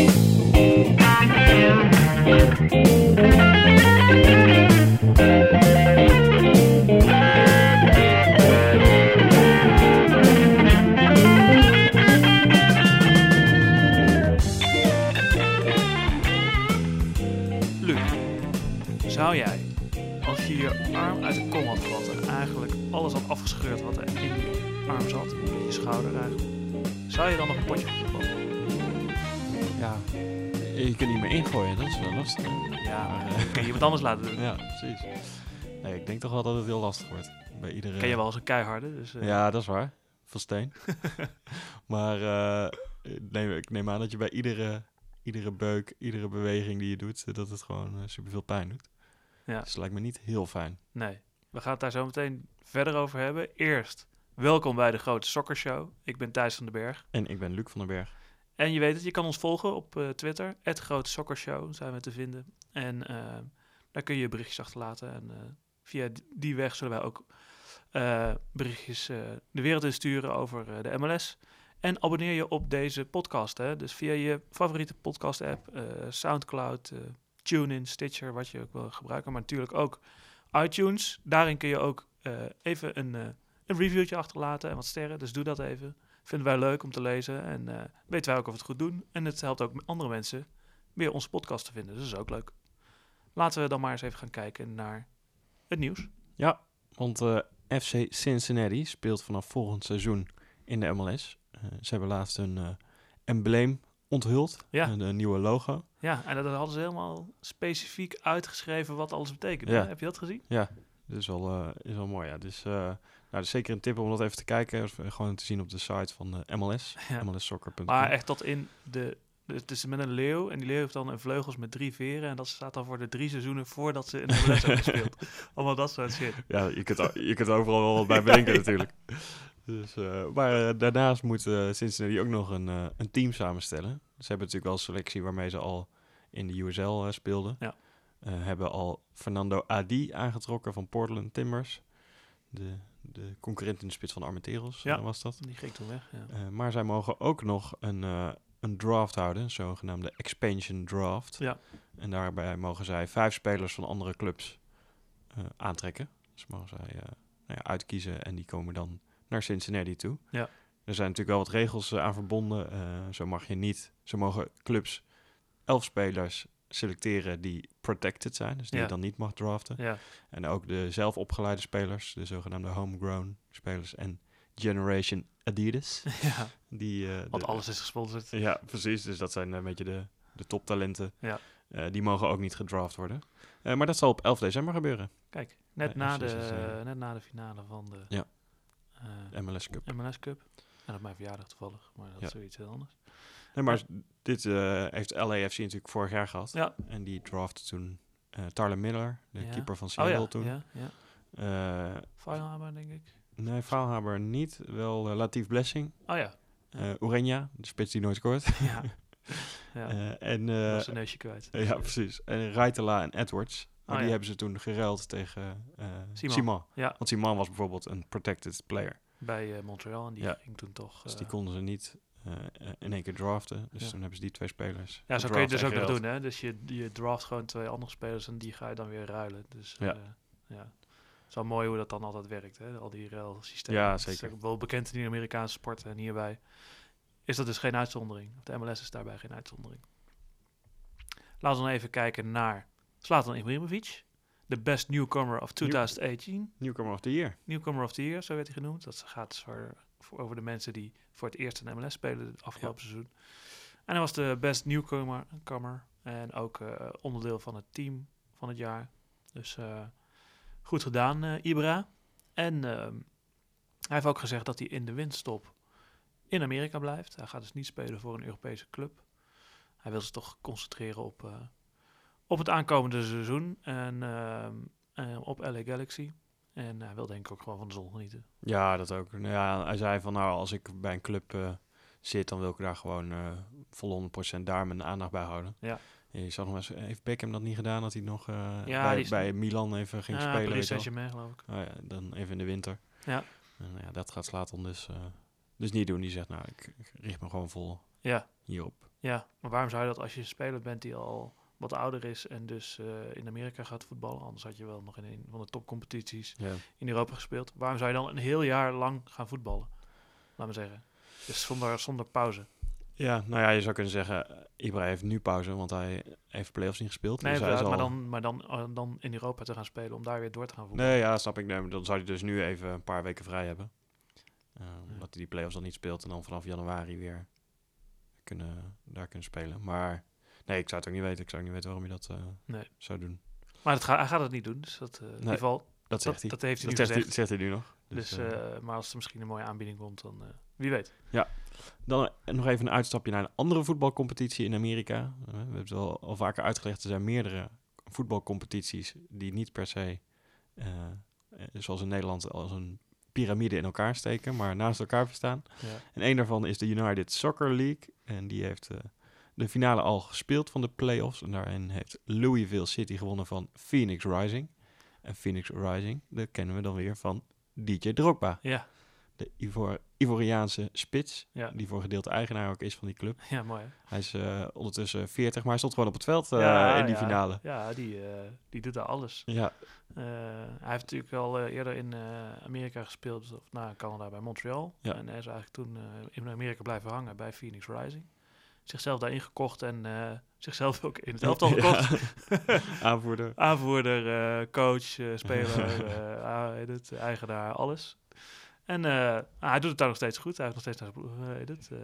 Luc, iemand anders laten doen. Ja, precies. Nee, ik denk toch wel dat het heel lastig wordt. Bij iedere... Ken je wel als een keiharde, dus eh, Ja, dat is waar. Van steen. maar eh, nee, ik neem aan dat je bij iedere, iedere beuk, iedere beweging die je doet, eh, dat het gewoon super superveel pijn doet. Ja. Dus lijkt me niet heel fijn. nee. We gaan het daar zo meteen verder over hebben. Eerst, welkom bij de Grote Soccer Show. Ik ben Thijs van den Berg. En ik ben Luc van den Berg. En je weet het, je kan ons volgen op Twitter, het Grote Soccer Show, zijn we te vinden. En daar kun je berichtjes achterlaten. En eh, via die weg zullen wij ook eh, berichtjes eh, de wereld in sturen over de MLS. En abonneer je op deze podcast. Hè? Dus via je favoriete podcast-app, Soundcloud, TuneIn, Stitcher, wat je ook wil gebruiken. Maar natuurlijk ook iTunes. Daarin kun je ook even een, eh, een reviewtje achterlaten en wat sterren. Dus doe dat even. Vinden wij leuk om te lezen en weten wij ook of we het goed doen. En het helpt ook andere mensen weer onze podcast te vinden. Dus dat is ook leuk. Laten we dan maar eens even gaan kijken naar het nieuws. Ja, want eh, FC Cincinnati speelt vanaf volgend seizoen in de MLS. Eh, ze hebben laatst een eh, embleem onthuld, Ja. een, een nieuwe logo. Ja, en dat hadden ze helemaal specifiek uitgeschreven wat alles betekent. Ja. Heb je dat gezien? Dat is wel, is wel mooi, ja. Dus nou, dat is zeker een tip om dat even te kijken. Of, gewoon te zien op de site van de MLS, Ja. mlssoccer.com. Maar echt tot in de... Het is met een leeuw en die leeuw heeft dan een vleugels met drie veren. En dat staat dan voor de drie seizoenen voordat ze in de MLS hebben gespeeld. Allemaal dat soort shit. Ja, je kunt, je kunt overal wel wat bij bedenken natuurlijk. Dus, eh, maar eh, daarnaast moet eh, Cincinnati ook nog een, een team samenstellen. Ze hebben natuurlijk wel een selectie waarmee ze al in de USL speelden. Ja. Hebben al Fernando Adi aangetrokken van Portland Timbers. De, de concurrent in de spits van Armenteros Ja. was dat. Die ging toen weg, ja. Maar zij mogen ook nog een, een draft houden, een zogenaamde expansion draft. Ja. En daarbij mogen zij vijf spelers van andere clubs eh, aantrekken. Dus mogen zij eh, nou ja, uitkiezen en die komen dan naar Cincinnati toe. Ja. Er zijn natuurlijk wel wat regels eh, aan verbonden. Zo mag je niet, zo mogen clubs elf spelers selecteren die protected zijn, dus die Ja. je dan niet mag draften. Ja, En ook de zelf opgeleide spelers, de zogenaamde homegrown spelers en Generation Adidas. ja. Die, eh, want de- alles is gesponsord. Ja, precies. Dus dat zijn een beetje de, de toptalenten. Ja. Eh, die mogen ook niet gedraft worden. Eh, maar dat zal op 11 december gebeuren. Kijk, net, na de, Cincinnati. net na de finale van de Ja. MLS Cup. MLS Cup. En op mijn verjaardag toevallig, maar dat Ja. is zoiets heel anders. Nee, maar dit heeft LAFC natuurlijk vorig jaar gehad. Ja. En die draftte toen Tyler Miller, de keeper van Oh Seattle ja, toen. ja, ja. Feyenoord, denk ik. Nee, Faalhaber niet. Wel eh, Latif Blessing. Oh ja. Ureña, de spits die nooit scoort. Ja. ja. Eh, en, Uh, zijn neusje kwijt. ja, precies. En Raitela en Edwards. Oh, die ja. hebben ze toen geruild tegen Simon. Simon. Ja. Want Simon was bijvoorbeeld een protected player. Bij Montreal. En die Ja. ging toen toch... Dus die konden ze niet in één keer draften. Dus Ja. toen hebben ze die twee spelers. ja, zo kun je dus ook nog doen, hè. Dus je, je draft gewoon twee andere spelers en die ga je dan weer ruilen. Dus Ja. ja. Is wel mooi hoe dat dan altijd werkt, hè. Al die ruilsystemen. Ja, Dat is zeker. wel bekend in de Amerikaanse sport en hierbij is dat dus geen uitzondering. De MLS is daarbij geen uitzondering. Laten we dan even kijken naar Zlatan Ibrahimovic. De best newcomer of 2018. Newcomer of the Year. Newcomer of the Year, zo werd hij genoemd. Dat gaat voor, voor over de mensen die voor het eerst in MLS spelen het afgelopen seizoen. En hij was de best newcomer comer, en ook eh, onderdeel van het team van het jaar. Dus eh, goed gedaan, eh, Ibra. En ehm, hij heeft ook gezegd dat hij in de winststop in Amerika blijft. Hij gaat dus niet spelen voor een Europese club. Hij wil zich toch concentreren op, eh, op het aankomende seizoen en ehm, eh, op LA Galaxy. En hij wil denk ik ook gewoon van de zon genieten. Ja, dat ook. Nou ja, hij zei van nou, als ik bij een club zit, dan wil ik daar gewoon vol 100% daar mijn aandacht bij houden. Ja. Je zag nog eens, heeft Beckham dat niet gedaan, dat hij nog eh, Ja, bij, is- bij Milan even ging Ja, spelen? Saint-Germain geloof ik. Oh ja, dan even in de winter. Ja. En, ja, dat gaat Slatan dus, eh, dus niet doen. Die zegt nou, ik, ik richt me gewoon vol Ja, hierop. Ja, maar waarom zou je dat als je een speler bent die al wat ouder is en dus eh, in Amerika gaat voetballen? Anders had je wel nog in een van de topcompetities Ja. in Europa gespeeld. Waarom zou je dan een heel jaar lang gaan voetballen? Laat me zeggen. Dus zonder, zonder pauze. Ja, nou ja, je zou kunnen zeggen, eh, Ibra heeft nu pauze, want hij heeft play-offs niet gespeeld. Nee, dus hij is maar, al- dan, maar dan, eh, dan in Europa te gaan spelen om daar weer door te gaan voetballen. Nee, ja, snap ik. Nee, maar dan zou hij dus nu even een paar weken vrij hebben. Eh, Ja. Omdat hij die play-offs dan niet speelt en dan vanaf januari weer kunnen, daar kunnen spelen. Maar nee, ik zou het ook niet weten. Ik zou ook niet weten waarom je dat Nee. zou doen. Maar ga, hij gaat het niet doen. Dus dat, in ieder geval, Dat dat, zegt hij. dat heeft hij Dat nu zegt hij, gezegd. zegt hij nu nog. Dus, eh, eh, maar als er misschien een mooie aanbieding komt, dan eh, wie weet. Dan eh, nog even een uitstapje naar een andere voetbalcompetitie in Amerika. We hebben het wel al vaker uitgelegd. Er zijn meerdere voetbalcompetities die niet per se, zoals in Nederland, als een piramide in elkaar steken, maar naast elkaar bestaan. Ja. En een daarvan is de United Soccer League. En die heeft de finale al gespeeld van de playoffs. En daarin heeft Louisville City gewonnen van Phoenix Rising. En Phoenix Rising, dat kennen we dan weer van DJ Drogba. Ja, De Ivor Ivoriaanse spits, ja. die voor gedeelte eigenaar ook is van die club. ja, mooi hè? Hij is eh, ondertussen 40, maar hij stond gewoon op het veld eh, Ja, in die ja. finale. Ja, die, eh, die doet daar alles. Ja, hij heeft natuurlijk al eerder in Amerika gespeeld, of na Canada bij Montreal. Ja. En hij is eigenlijk toen in Amerika blijven hangen bij Phoenix Rising. Zichzelf daarin gekocht en zichzelf ook in het elftal gekocht. aanvoerder. Aanvoerder, eh, coach, eh, speler, het, eigenaar, alles. En ah, hij doet het daar nog steeds goed. Hij heeft nog steeds naar eh,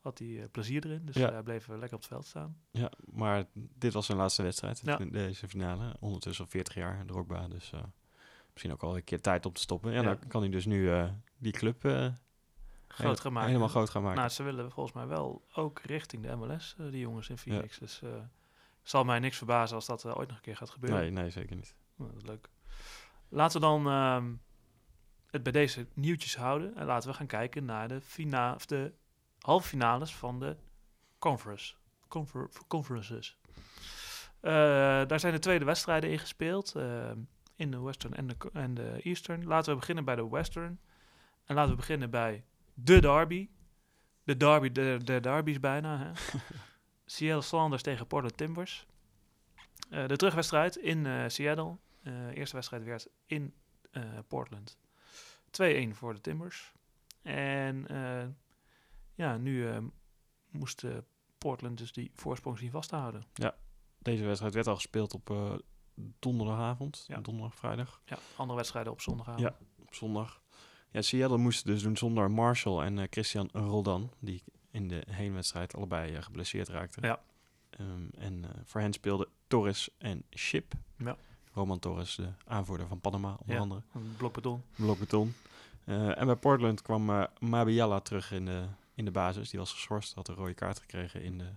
had hij plezier erin. Dus Ja. hij bleef lekker op het veld staan. Ja, maar dit was zijn laatste wedstrijd, Ja. in deze finale. Ondertussen al 40 jaar, Drogba. Dus misschien ook al een keer tijd om te stoppen. Ja, Ja. dan kan hij dus nu die club Groot hele- gemaakt. helemaal groot gaan maken. Nou, ze willen volgens mij wel ook richting de MLS, eh, die jongens in Phoenix. Dus eh zal mij niks verbazen als dat eh, ooit nog een keer gaat gebeuren. nee, nee, zeker niet. Nou, dat is leuk. Laten we dan ehm, het bij deze nieuwtjes houden. En laten we gaan kijken naar de, fina of de halve finales van de conference. Confer conferences. Daar zijn de tweede wedstrijden in gespeeld. in de Western en de, en de Eastern. Laten we beginnen bij de Western. En laten we beginnen bij de derby. De derby, de, de derbies bijna. Hè? Seattle Sounders tegen Portland Timbers. Eh, de terugwedstrijd in eh, Seattle. Eh eerste wedstrijd werd in Portland. 2-1 voor de Timbers. En ja, nu moest Portland dus die voorsprong zien vast te houden. Deze wedstrijd werd al gespeeld op donderdagavond. Ja. Donderdag, vrijdag. Ja, andere wedstrijden op zondagavond. Ja. Op zondag. Ja, Seattle moest dus doen zonder Marshall en eh, Christian Roldan. Die in de heenwedstrijd allebei eh, geblesseerd raakten. Ja. Ehm, en eh, voor hen speelden Torres en Ship. Ja. Roman Torres, de aanvoerder van Panama, onder Ja. andere. Blokbeton. Eh, en bij Portland kwam eh Mabiala terug in de, in de basis. Die was geschorst, had een rode kaart gekregen in de...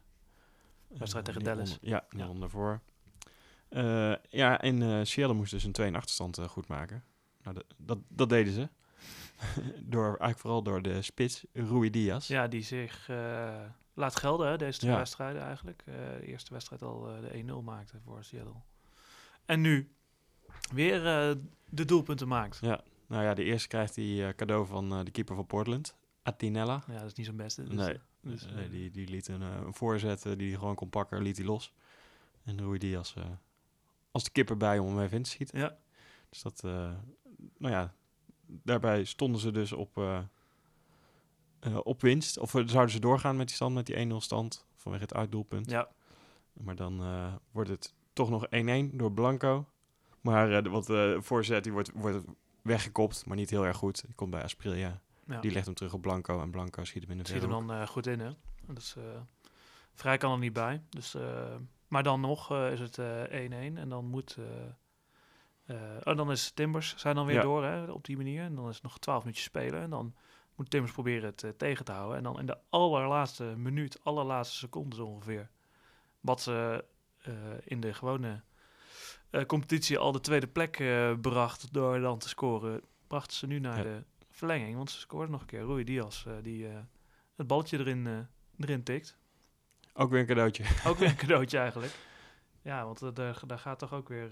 Wedstrijd tegen Dallas. ja, in de Ja. ronde daarvoor. Ja, en Seattle moest dus een 2 achterstand eh, goed maken. Nou, dat, dat deden ze. door, eigenlijk vooral door de spits Rui Diaz. Ja, die zich eh, laat gelden, hè, deze twee Ja. wedstrijden eigenlijk. Eh, de eerste wedstrijd al eh, de 1-0 maakte voor Seattle. En nu weer de doelpunten maakt. Ja. Nou ja, de eerste krijgt hij cadeau van de keeper van Portland, Atinella. Ja, dat is niet zo'n beste. Dus, Nee. dus, Nee, die, die liet een, een voorzet die hij gewoon kon pakken, liet hij los. En Rui Diaz als de kipper bij om hem even in te schieten. Ja, Dus dat, nou ja, daarbij stonden ze dus op, eh, eh, op winst. Of eh, zouden ze doorgaan met die stand, met die 1-0 stand, vanwege het uitdoelpunt. ja, Maar dan wordt het toch nog 1-1 door Blanco. Maar de- de voorzet die wordt, wordt weggekopt, maar niet heel erg goed. Die komt bij Asprilia. ja. Die legt hem terug op Blanco en Blanco schiet hem in de Schiet hem dan goed in, hè. Dus, vrij kan er niet bij. Dus, maar dan nog is het eh, 1-1. en dan moet... eh, eh, oh, dan is Timbers zijn dan weer Ja. door, hè, op die manier. En dan is het nog 12 minuutjes spelen. En dan moet Timbers proberen het eh, tegen te houden. En dan in de allerlaatste minuut, allerlaatste seconde zo ongeveer... wat ze eh, in de gewone competitie al de tweede plek bracht... door dan te scoren, brachten ze nu naar Ja. de verlenging. Want ze scoorden nog een keer. Rui Diaz, die... het balletje erin, erin tikt. Ook weer een cadeautje. Ook weer een cadeautje eigenlijk. Ja, want daar, daar gaat toch ook weer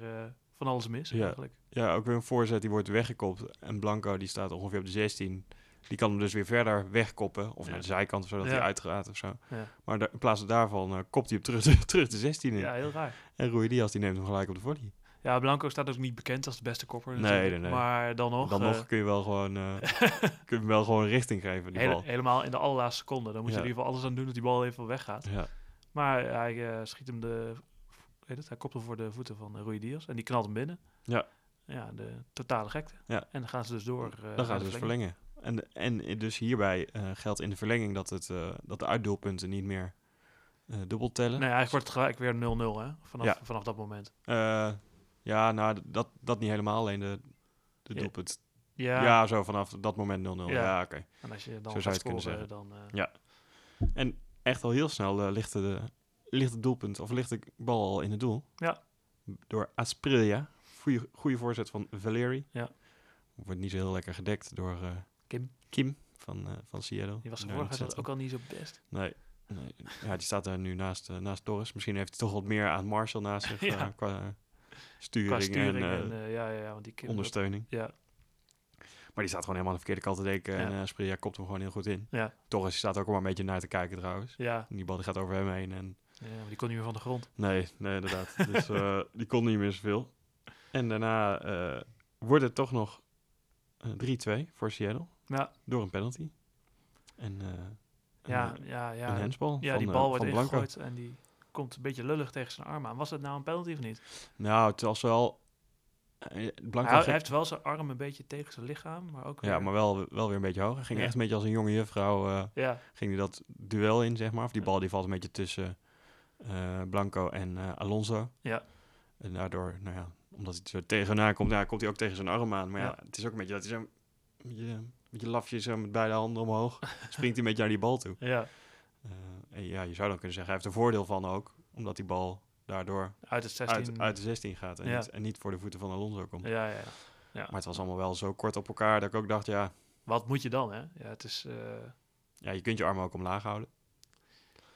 van alles mis Ja. eigenlijk. Ja, ook weer een voorzet die wordt weggekopt. En Blanco die staat ongeveer op de 16. Die kan hem dus weer verder wegkoppen. Of Ja. naar de zijkant of zo, dat Ja. hij uitgaat of zo. Ja. Maar in plaats daarvan eh, kopt hij hem terug, terug de 16 in. Ja, heel raar. En Rui Diaz die neemt hem gelijk op de volley. Ja, Blanco staat ook niet bekend als de beste kopper. Nee, nee, nee. Maar dan nog. Dan eh, nog kun je wel gewoon, eh, kun je wel gewoon richting geven, die hele- bal. helemaal in de allerlaatste seconde. Dan moet je in ieder geval alles aan doen dat die bal even weggaat. Ja. Maar hij eh, schiet hem de... Weet het, hij kopt hem voor de voeten van uh, Rui Diaz. En die knalt hem binnen. Ja. Ja, de totale gekte. Ja. En dan gaan ze dus door. eh, Dan gaan ze dus verlengen. En, en dus hierbij eh, geldt in de verlenging dat, het, eh, dat de uitdoelpunten niet meer eh, dubbel tellen. Nee, eigenlijk wordt het gelijk weer 0-0 hè, vanaf, Ja. vanaf dat moment. Eh, ja, nou, dat, dat niet helemaal. Alleen de, de doelpunt. Ja, Ja. zo vanaf dat moment 0-0. Ja. Ja, oké. en als je dan Zo zou je het kunnen scoren, zeggen. dan... eh, Ja. En echt al heel snel eh, ligt, de, ligt het doelpunt, of ligt de bal al in het doel. Ja. Door Asprilla. Goede voorzet van Valeri. Ja. Wordt niet zo heel lekker gedekt door eh, Kim. Kim van, eh, van Seattle. Die was vorige ook al niet zo best. Nee. nee. Ja, die staat daar nu naast, eh, naast Torres. Misschien heeft hij toch wat meer aan Marshall naast zich Ja. qua sturing, Qua sturing en, en, ja, ja, ja, want die Kim... ondersteuning. Ja, Maar die staat gewoon helemaal aan de verkeerde kant te denken. En eh Asprilla kopt hem gewoon heel goed in. ja, Torres staat ook al maar een beetje naar te kijken trouwens. ja. En die bal die gaat over hem heen. En ja maar die kon niet meer van de grond. Nee, nee, inderdaad. dus eh, die kon niet meer zoveel. En daarna eh, wordt het toch nog eh, 3-2 voor Seattle. Ja, Door een penalty. En eh, ja, een, ja, een ja. handsbal Ja, van, die eh, bal wordt ingegooid en die komt een beetje lullig tegen zijn arm aan. Was dat nou een penalty of niet? Nou, het was wel... eh, Blanco Hij, heeft wel zijn arm een beetje tegen zijn lichaam, maar ook ja, weer- maar wel, wel weer een beetje hoog. Hij ging Ja. echt een beetje als een jonge juffrouw... eh, Ja, ging hij dat duel in, zeg maar. Of die Ja. bal die valt een beetje tussen eh, Blanco en eh, Alonso. ja, En daardoor, nou ja, omdat hij er zo tegenaan komt, ja, komt hij ook tegen zijn arm aan. Maar ja, Ja. het is ook een beetje dat hij zo een beetje, een beetje lafje zo met beide handen omhoog. springt hij een beetje naar die bal toe. ja. Eh, en ja, je zou dan kunnen zeggen, hij heeft er voordeel van ook. Omdat die bal daardoor Uit het 16. uit, uit de 16 gaat. En, Ja. niet, en niet voor de voeten van Alonso komt. Ja, ja, ja. Maar het was allemaal wel zo kort op elkaar dat ik ook dacht, ja, Wat moet je dan, hè? Ja, het is... eh, ja je kunt je armen ook omlaag houden.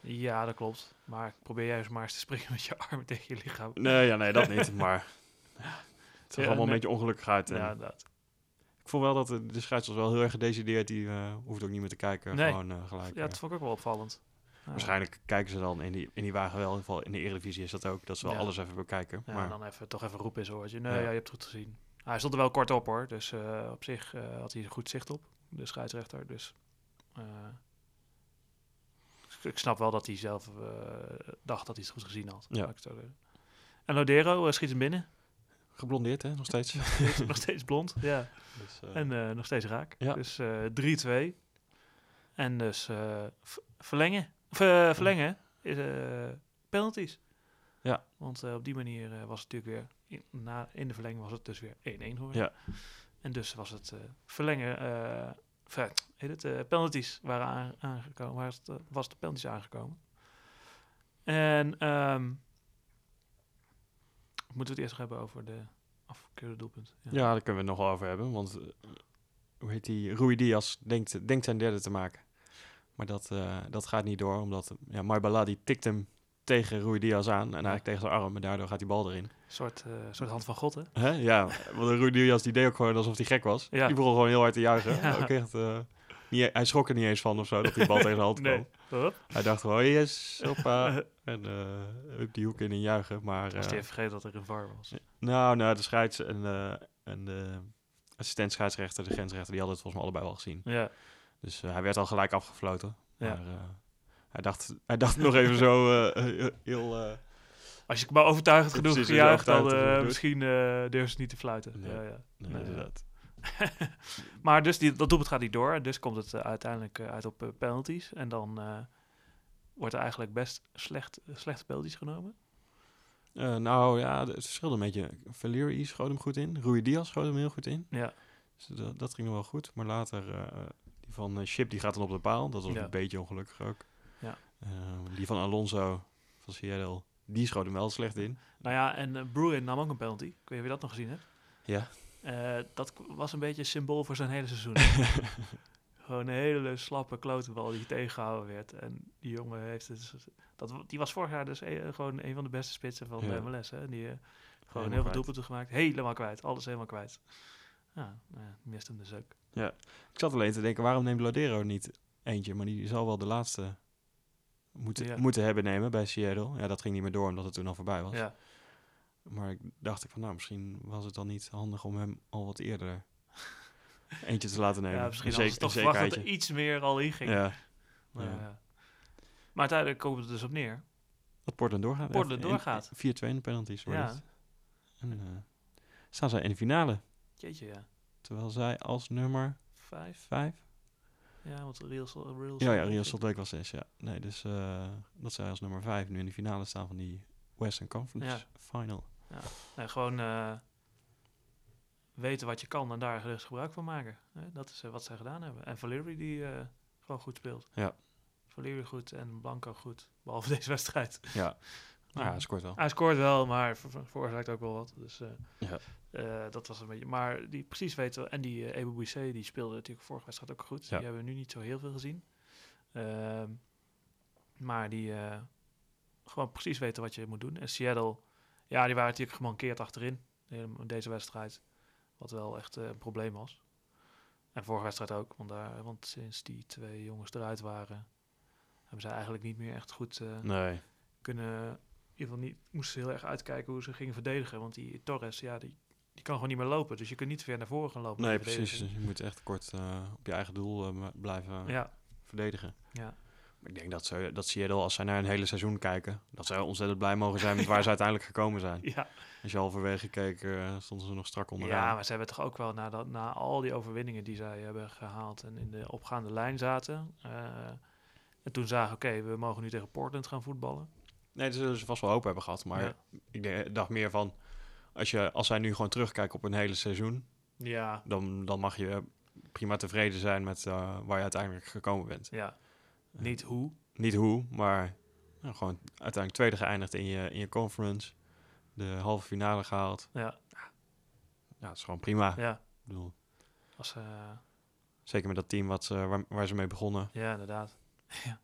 Ja, dat klopt. Maar probeer juist maar eens te springen met je armen tegen je lichaam. Nee, ja, nee, dat niet. Maar het zag Ja, allemaal nee. een beetje ongelukkig uit. Ja, inderdaad. Ik vond wel dat de, de scheidsrechter wel heel erg gedecideerd. Die eh, hoeft ook niet meer te kijken. Nee. Gewoon eh, gelijk. Ja, eh, dat vond ik ook wel opvallend. Ja. Waarschijnlijk kijken ze dan in die, in die wagen wel. In, ieder geval in de Eredivisie is dat ook. Dat ze wel Ja. alles even bekijken. Ja, maar en dan even, toch even roepen in zijn oortje. Nee, Ja. je hebt het goed gezien. Hij stond er wel kort op hoor. Dus eh, op zich eh, had hij goed zicht op. De scheidsrechter. Dus eh, ik- snap wel dat hij zelf eh, dacht dat hij het goed gezien had. Ja. En Lodero eh, schiet hem binnen. geblondeerd hè, nog steeds. nog steeds blond. Ja. Dus, eh, En nog steeds raak. Ja. Dus eh 3-2. En dus verlengen. Eh, verlengen is penalties. Ja. Want op die manier was het natuurlijk weer... In, na, in de verlenging was het dus weer 1-1 geworden. Ja. En dus was het verlengen... eh, heet het? eh, penalties waren aan, aangekomen. Waar het, eh, was de penalties aangekomen. En... ehm, moeten we het eerst hebben over de afgekeurde doelpunt? ja, daar kunnen we het nog over hebben. Want eh, hoe heet die? Rui Diaz denkt, denkt zijn derde te maken. Maar dat, eh, dat gaat niet door. Omdat ja, Maibala die tikt hem tegen Rui Diaz aan. En eigenlijk tegen zijn arm. En daardoor gaat die bal erin. Een soort, soort hand van God, hè? Ja, want Rui Diaz die deed ook gewoon alsof hij gek was. Ja. Die begon gewoon heel hard te juichen. Ja. Ook echt, niet, hij schrok er niet eens van of zo, dat die bal tegen de hand kwam. Hij dacht gewoon, yes, hoppa. en eh op die hoek in en juichen. Maar Was eh, hij even vergeten dat er een VAR was. nou, nou, de scheids en, eh, en de assistent scheidsrechter, de grensrechter, die hadden het volgens mij allebei wel gezien. Ja, Dus eh, hij werd al gelijk afgefloten. Ja. Maar eh, hij, dacht, hij dacht nog even zo eh, heel... eh, Als je het maar overtuigend genoeg gejuicht, eh, genoeg misschien eh durven ze niet te fluiten. Nee. Ja, ja. nee, Nee, inderdaad. maar dus die, dat doelpunt gaat niet door. Dus komt het eh, uiteindelijk eh, uit op eh, penalties. En dan wordt er eigenlijk best slecht, slechte penalties genomen. Nou ja, het verschilde een beetje. Valeri schoot hem goed in. Rui Diaz schoot hem heel goed in. Ja, Dus dat, dat ging nog wel goed. Maar later, die van Chip, die gaat dan op de paal. Dat was Ja. een beetje ongelukkig ook. Ja. Eh, die van Alonso, van Seattle, die schoot hem wel slecht in. nou ja, en Bruin nam ook een penalty. Ik weet niet of je dat nog gezien hebt. Ja. Eh, dat was een beetje een symbool voor zijn hele seizoen. Gewoon een hele slappe klotenbal die tegengehouden werd. En die jongen heeft het... Dat, die was vorig jaar dus e- gewoon een van de beste spitsen van Ja. de MLS. Hè? Die eh, gewoon Helemaal heel veel doelpunten gemaakt. Helemaal kwijt. Alles helemaal kwijt. Ja, nou ja, mist hem dus ook. Ik zat alleen te denken, waarom neemt Lodero niet eentje? Maar die zal wel de laatste moeten, Ja. moeten hebben nemen bij Seattle. Ja, dat ging niet meer door omdat het toen al voorbij was. Ja, Maar ik dacht ik van, nou, misschien was het dan niet handig om hem al wat eerder eentje te laten nemen. ja misschien ze zek- toch verwacht dat er iets meer al in ging. Ja, Maar, ja. ja. maar uiteindelijk komt het dus op neer. dat Portland doorgaat. Portland doorgaat. 4-2 in de penalties wordt Ja. het. En eh, staan zij in de finale. Jeetje, ja. Terwijl zij als nummer Vijf. 5 Ja, want Real, Salt- Real Ja, ja, Real Salt Lake was 6, ja. Nee, dus eh, dat zij als nummer 5 nu in de finale staan van die Western Conference Ja. Nee, gewoon eh, weten wat je kan en daar dus gebruik van maken. Hè? Dat is eh, wat zij gedaan hebben. En Valeri die eh, gewoon goed speelt. Ja. Valeri goed en Blanco goed. Behalve deze wedstrijd. Ja, nou ja, hij scoort wel. Hij scoort wel, maar ver- ver- veroorzaakt ook wel wat. Dus Ja. dat was een beetje... Maar die precies weten... En die uh, Ebu die speelde natuurlijk vorige wedstrijd ook goed. Ja. Die hebben we nu niet zo heel veel gezien. Ehm, maar die gewoon precies weten wat je moet doen. En Seattle, ja, die waren natuurlijk gemankeerd achterin in deze wedstrijd. Wat wel echt eh, een probleem was. En vorige wedstrijd ook, want, daar, want sinds die twee jongens eruit waren, hebben ze eigenlijk niet meer echt goed eh, Nee, kunnen. In ieder geval niet, moesten ze heel erg uitkijken hoe ze gingen verdedigen. Want die Torres, ja, die, die kan gewoon niet meer lopen. Dus je kunt niet ver naar voren gaan lopen. nee precies. Je moet echt kort eh, op je eigen doel blijven Ja, verdedigen. ja, ik denk dat, ze, dat Seattle, als zij naar een hele seizoen kijken, dat zij ontzettend blij mogen zijn met waar ze uiteindelijk gekomen zijn. ja. Als je halverwege keek, eh, stonden ze nog strak onderaan. Ja, maar ze hebben toch ook wel na, dat, na al die overwinningen die zij hebben gehaald en in de opgaande lijn zaten. eh, en toen zagen, oké, we mogen nu tegen Portland gaan voetballen. Nee, dat zullen ze vast wel hoop hebben gehad. Maar Ja. ik denk- dacht meer van, als, je, als zij nu gewoon terugkijken op een hele seizoen, Ja, dan, dan mag je prima tevreden zijn met eh, waar je uiteindelijk gekomen bent. ja. Niet hoe. Niet hoe, maar nou, gewoon uiteindelijk tweede geëindigd in je, in je conference. De halve finale gehaald. Ja, Ja, dat is gewoon prima. ja. Ik bedoel, Als, eh, zeker met dat team wat, ze- waar, waar ze mee begonnen. ja, inderdaad. ja,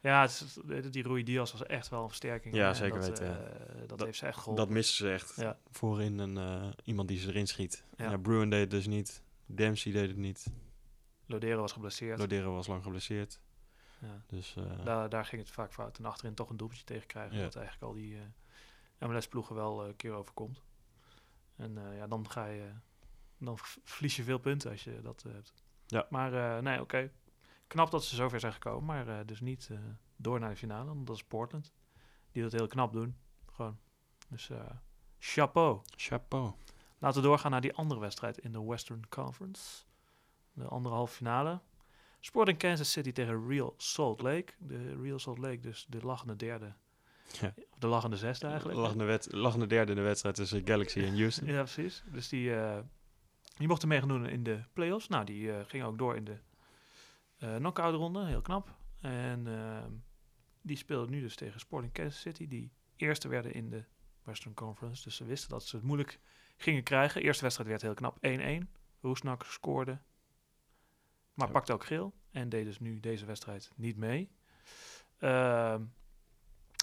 ja is- die Rui Diaz was echt wel een versterking. Ja, zeker dat, weten, eh, dat, Dat- heeft ze echt geholpen. Dat missen ze echt. Ja. Voorin een, eh, iemand die ze erin schiet. Ja. Ja. Bruin deed het dus niet. Dempsey deed het niet. Lodero was geblesseerd. Lodero was lang geblesseerd. Ja. Dus eh, Daar, daar ging het vaak fout. En achterin toch een doelpuntje tegen krijgen. Ja. Wat eigenlijk al die eh MLS-ploegen wel eh, een keer overkomt. En ja, dan ga je... Dan verlies je veel punten als je dat hebt. Ja. Maar nee, oké. Knap dat ze zover zijn gekomen. Maar dus niet door naar de finale. Want dat is Portland. Die dat heel knap doen. Gewoon. Dus chapeau. chapeau. Laten we doorgaan naar die andere wedstrijd in de Western Conference. De andere halve finale. Sporting Kansas City tegen Real Salt Lake. De Real Salt Lake, dus de lachende derde. Ja. Of De lachende zesde eigenlijk. Lachende, wed lachende derde in de wedstrijd tussen Galaxy en Houston. Ja, precies. Dus die, eh, die mochten mee gaan doen in de playoffs. Nou, die eh gingen ook door in de knockout ronde. Heel knap. En ehm, die speelden nu dus tegen Sporting Kansas City. Die eerste werden in de Western Conference. Dus ze wisten dat ze het moeilijk gingen krijgen. eerste wedstrijd werd heel knap 1-1. Roesnak scoorde. Maar Ja. pakte ook geel. En deed dus nu deze wedstrijd niet mee. Ehm,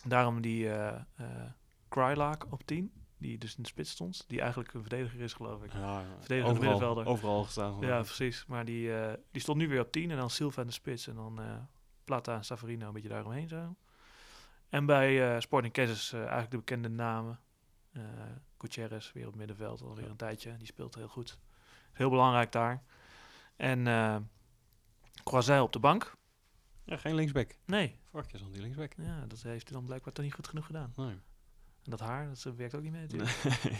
daarom die eh eh Krylaak op 10. Die dus in de spits stond. Die eigenlijk een verdediger is, geloof ik. Ja, ja. Verdedigende overal, middenvelder. overal gestaan. Ja, precies. Maar die, eh, die stond nu weer op 10. En dan Silva in de spits. En dan Plata en Savarino een beetje daaromheen zo. En bij Sporting Kansas eigenlijk de bekende namen. Eh Gutierrez weer op middenveld alweer Ja. een tijdje. Die speelt heel goed. Heel belangrijk daar. En Croiset op de bank. ja, geen linksback. Nee, Vorig jaar stond die linksback. ja, dat heeft hij dan blijkbaar toch niet goed genoeg gedaan. Nee. En dat haar, dat werkt ook niet mee natuurlijk.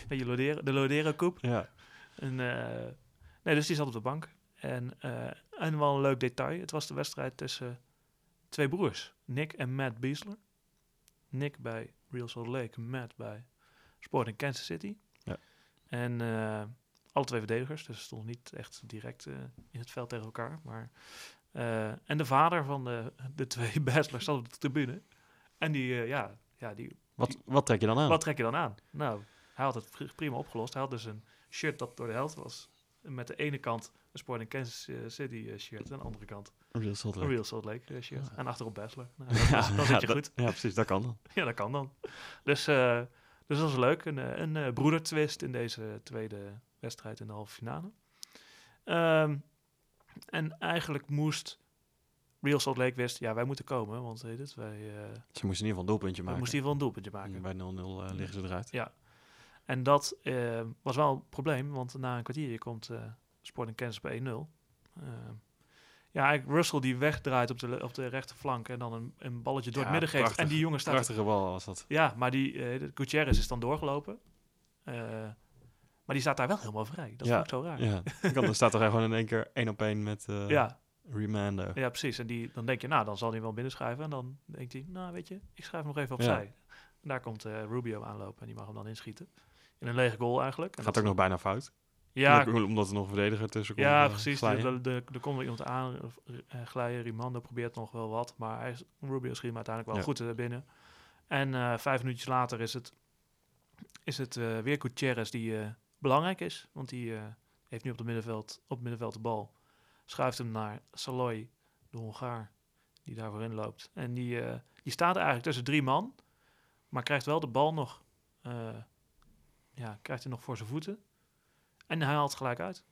Beetje Lodero, de Lodero-koep. ja. En, eh, nee, dus die zat op de bank. En, eh, en wel een leuk detail. Het was de wedstrijd tussen twee broers. Nick en Matt Beasler. Nick bij Real Salt Lake. Matt bij Sporting Kansas City. Ja. En eh, alle twee verdedigers. Dus stonden niet echt direct eh, in het veld tegen elkaar. Maar, eh, en de vader van de, de twee Beaslers zat op de tribune. En die, eh, ja, ja, die Wat, wat trek je dan aan? wat trek je dan aan? Nou, hij had het pri- prima opgelost. Hij had dus een shirt dat door de helft was. Met de ene kant een Sporting Kansas City shirt. En aan de andere kant Real Salt een Lake. Real Salt Lake shirt. Ja. En achterop Basler. Nou, dat, was- zit je goed. Ja, precies, dat kan dan. Ja, dat kan dan. Dus, dus dat is leuk. Een, een broedertwist in deze tweede wedstrijd in de halve finale. Ehm, en eigenlijk moest Real Salt Lake wist, ja, wij moeten komen, want heet het, wij, eh, Ze moesten in ieder geval een doelpuntje maken. moesten hier wel een doelpuntje maken. En Bij 0-0 eh, liggen ze eruit. Ja. En dat eh, was wel een probleem, want na een kwartier komt Sporting Kansas bij 1-0. Ehm, ja, eigenlijk Russell die wegdraait op de, op de rechterflank en dan een, een balletje door Ja, het midden geeft. prachtig. En die jongen staat... Prachtige bal was dat. Ja, maar die Gutierrez is dan doorgelopen. Maar die staat daar wel helemaal vrij. Dat Ja, vond ik zo raar. Ja, dan staat er gewoon in één keer één op één met eh ja, Remando. ja, precies. En die, dan denk je, nou, dan zal hij wel binnenschrijven. En dan denkt hij, nou, weet je, ik schrijf hem nog even Ja. opzij. En daar komt eh, Rubio aanlopen en die mag hem dan inschieten. In een lege goal eigenlijk. En Gaat dat- ook nog bijna fout. Ja, Omdat- omdat er nog een verdediger tussen komt. Ja, eh, precies. glijden. Er de, de, er komt wel iemand aan glijden. Rimando probeert nog wel wat. Maar hij is, Rubio schiet hem uiteindelijk wel goed binnen. En vijf minuutjes later is het, is het weer Gutierrez die belangrijk is. Want die eh, heeft nu op, het middenveld, op het middenveld de bal. Schuift hem naar Saloy, de Hongaar, die daar voorin loopt. En die, eh, die staat eigenlijk tussen drie man. Maar krijgt wel de bal nog, eh, ja, krijgt hij nog voor zijn voeten. En hij haalt gelijk uit.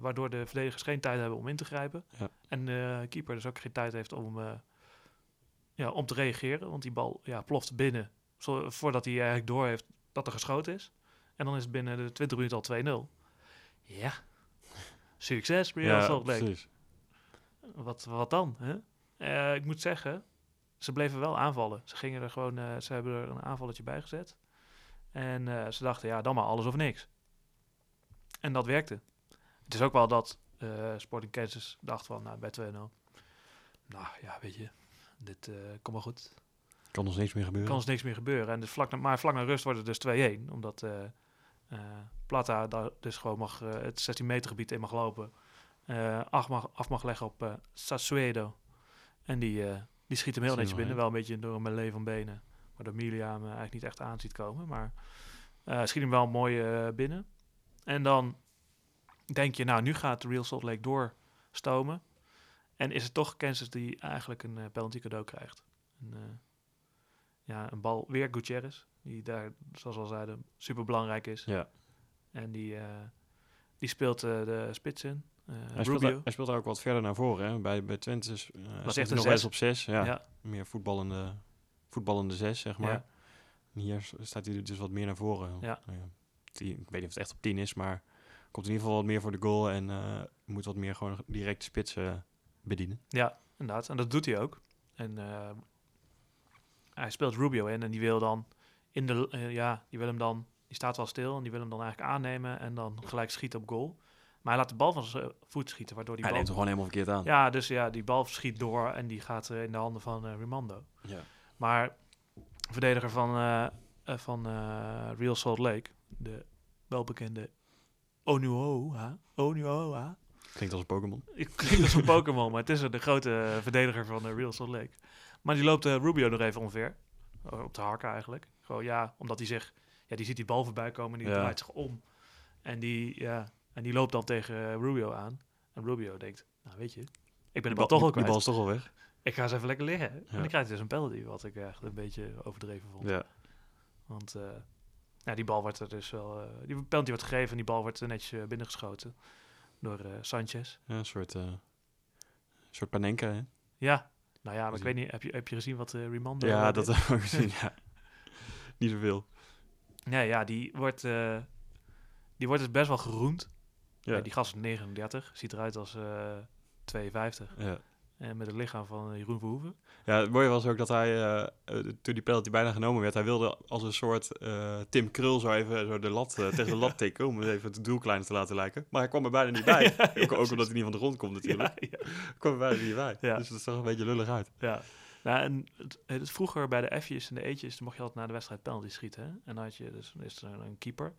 Waardoor de verdedigers geen tijd hebben om in te grijpen. Ja. En de keeper dus ook geen tijd heeft om, ja, om te reageren. Want die bal ja, ploft binnen. Zo, voordat hij eigenlijk door heeft dat er geschoten is. En dan is het binnen de 20 minuten al 2-0. Ja. Succes, Real ja, Salt Lake. Wat, wat dan? Hè? Eh, ik moet zeggen, ze bleven wel aanvallen. Ze gingen er gewoon, eh, ze hebben er een aanvalletje bij gezet. En eh, ze dachten, ja, dan maar alles of niks. En dat werkte. Het is ook wel dat Sporting Kansas dacht van, nou, bij 2-0. Nou, ja, weet je, dit komt wel goed. Kan nog niks meer gebeuren. Kan ons niks meer gebeuren. En dus vlak na, maar vlak na rust wordt het dus 2-1. Omdat Plata daar dus gewoon mag, eh, het 16 meter gebied in mag lopen. eh af, mag, af mag leggen op eh Sassuedo. En die, eh, die schiet hem heel netjes je binnen. wel, Wel een beetje door een melee van benen. Waardoor Milia hem eh, eigenlijk niet echt aan ziet komen. Maar eh schiet hem wel mooi eh, binnen. En dan denk je, nou nu gaat Real Salt Lake doorstomen. En is het toch Kansas die eigenlijk een eh, penalty cadeau krijgt. Een, eh, ja, een bal, weer Gutierrez. Die daar, zoals we al zeiden, super belangrijk is. Ja. En die, eh, die speelt eh, de spits in. Eh, Hij speelt, daar- hij speelt daar ook wat verder naar voren. Hè? Bij, bij Twente is, uh, echt hij nog eens zes. op 6. Ja. ja. Meer voetballende, voetballende 6, zeg maar. Ja. Hier staat hij dus wat meer naar voren. Ja. Ik weet niet of het echt op 10 is, maar komt in ieder geval wat meer voor de goal. En moet wat meer gewoon direct de spits eh, bedienen. Ja, inderdaad. En dat doet hij ook. En hij speelt Rubio in en die wil dan in de eh, ja, die wil hem dan die staat wel stil en die wil hem dan eigenlijk aannemen en dan gelijk schieten op goal. Maar hij laat de bal van zijn voet schieten, waardoor die Hij bal neemt hem gewoon helemaal verkeerd aan. Ja, dus ja, die bal schiet door en die gaat eh, in de handen van eh Rimando. Ja. Maar verdediger van, van Real Salt Lake, de welbekende Onuoha, Onuoha, Klinkt als een Pokémon. ik klinkt als een Pokémon, maar het is de grote verdediger van de Real Salt Lake. Maar die loopt Rubio nog even onver. Oh, Op de hakken eigenlijk. Gewoon ja, omdat hij zich... Ja, die ziet die bal voorbij komen en die draait zich om. En die, ja, en die loopt dan tegen eh, Rubio aan. En Rubio denkt, nou weet je, ik ben de bal toch die- ook Die kwijt. bal is toch al weg. Ik ga eens even lekker liggen. En dan krijgt hij dus een penalty, wat ik echt een beetje overdreven vond. Ja. Want eh, ja, die bal wordt er dus wel... eh, die penalty wordt gegeven en die bal wordt eh, netjes eh, binnengeschoten door eh, Sanchez. ja, een soort, eh soort Panenka, hè? Ja, nou ja, maar ik weet niet, heb je, heb je gezien wat uh, Rimando... Ja, eh, dat hebben we gezien, ja. Niet zoveel. Nee, ja, die wordt, eh, die wordt dus best wel geroemd. Ja. Ja, die gast is 39, ziet eruit als eh 52. Ja. En met het lichaam van eh, Jeroen Verhoeven. Ja, het mooie was ook dat hij, eh, eh, toen die penalty bijna genomen werd, hij wilde als een soort eh, Tim Krul zo even zo de lat, eh, tegen de lat tikken, om het even het doel kleiner te laten lijken. Maar hij kwam er bijna niet bij. Ja, ja, ook, omdat hij niet van de grond komt natuurlijk. Ja, ja. kwam er bijna niet bij. Ja. Dus dat zag een beetje lullig uit. Ja. Nou, en het, het, vroeger bij de F'jes en de E'tjes, dan mocht je altijd na de wedstrijd penalty schieten. Hè? En dan had je dus is er een keeper.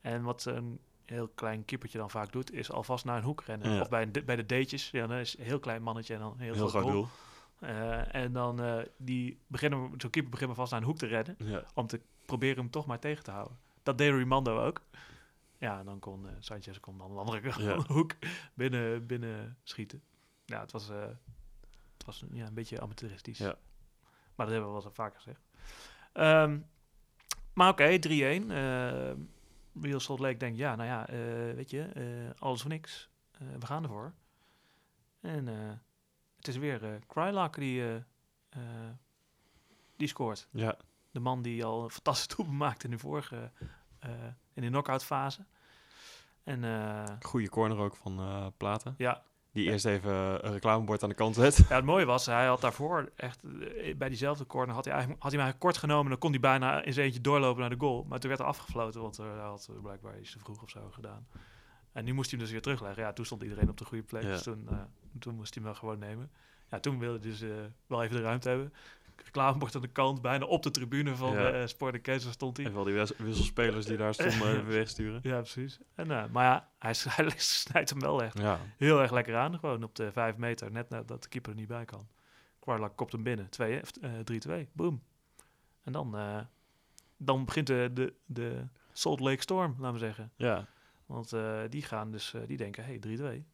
En wat een heel klein keepertje dan vaak doet, is alvast naar een hoek rennen. Ja. Of bij, een, bij de D'tjes, ja, dan is een heel klein mannetje en dan een heel, Heel groot doel. doel. Eh, en dan eh die beginnen, zo'n keeper begint maar vast naar een hoek te rennen. Ja. om te proberen hem toch maar tegen te houden. Dat deed Rimando ook. Ja, en dan kon eh, Sanchez kon dan de andere kant Ja. hoek binnen, binnen schieten. Ja, het was, het was ja, een beetje amateuristisch. Ja. Maar dat hebben we wel eens vaker gezegd. Ehm, maar oké, 3-1. Real Salt Lake denkt, ja, nou ja, eh, weet je, eh, alles of niks. Eh, we gaan ervoor. En het is weer eh Krylock die, die scoort. Ja, De man die al een fantastische doelpunt maakte in de vorige, in de knock-out fase. En goede corner ook van Platen. ja, Die Ja. eerst even een reclamebord aan de kant zet. Ja, het mooie was, hij had daarvoor echt eh, bij diezelfde corner had hij, eigenlijk, had hij hem eigenlijk kort genomen. Dan kon hij bijna in zijn eentje doorlopen naar de goal. Maar toen werd er afgefloten, want hij had blijkbaar iets te vroeg of zo gedaan. En nu moest hij hem dus weer terugleggen. Ja, toen stond iedereen op de goede plek. Ja. Dus toen, eh, toen moest hij hem wel gewoon nemen. Ja, toen wilde hij dus eh, wel even de ruimte hebben. Reclamebord aan de kant, bijna op de tribune van Ja. eh Sport en Kansas stond hij. Even al die wis- wisselspelers die daar stonden even wegsturen. Ja, precies. En, eh, maar ja, hij, snijdt hem wel echt Ja, heel erg lekker aan. Gewoon op de 5 meter, net nadat de keeper er niet bij kan. Quarlak kopt hem binnen. 2, eh, 3-2. Boom. En dan, eh, dan begint de, de, de Salt Lake Storm, laten we zeggen. ja. Want eh, die gaan dus, eh, die denken, hey, 3-2.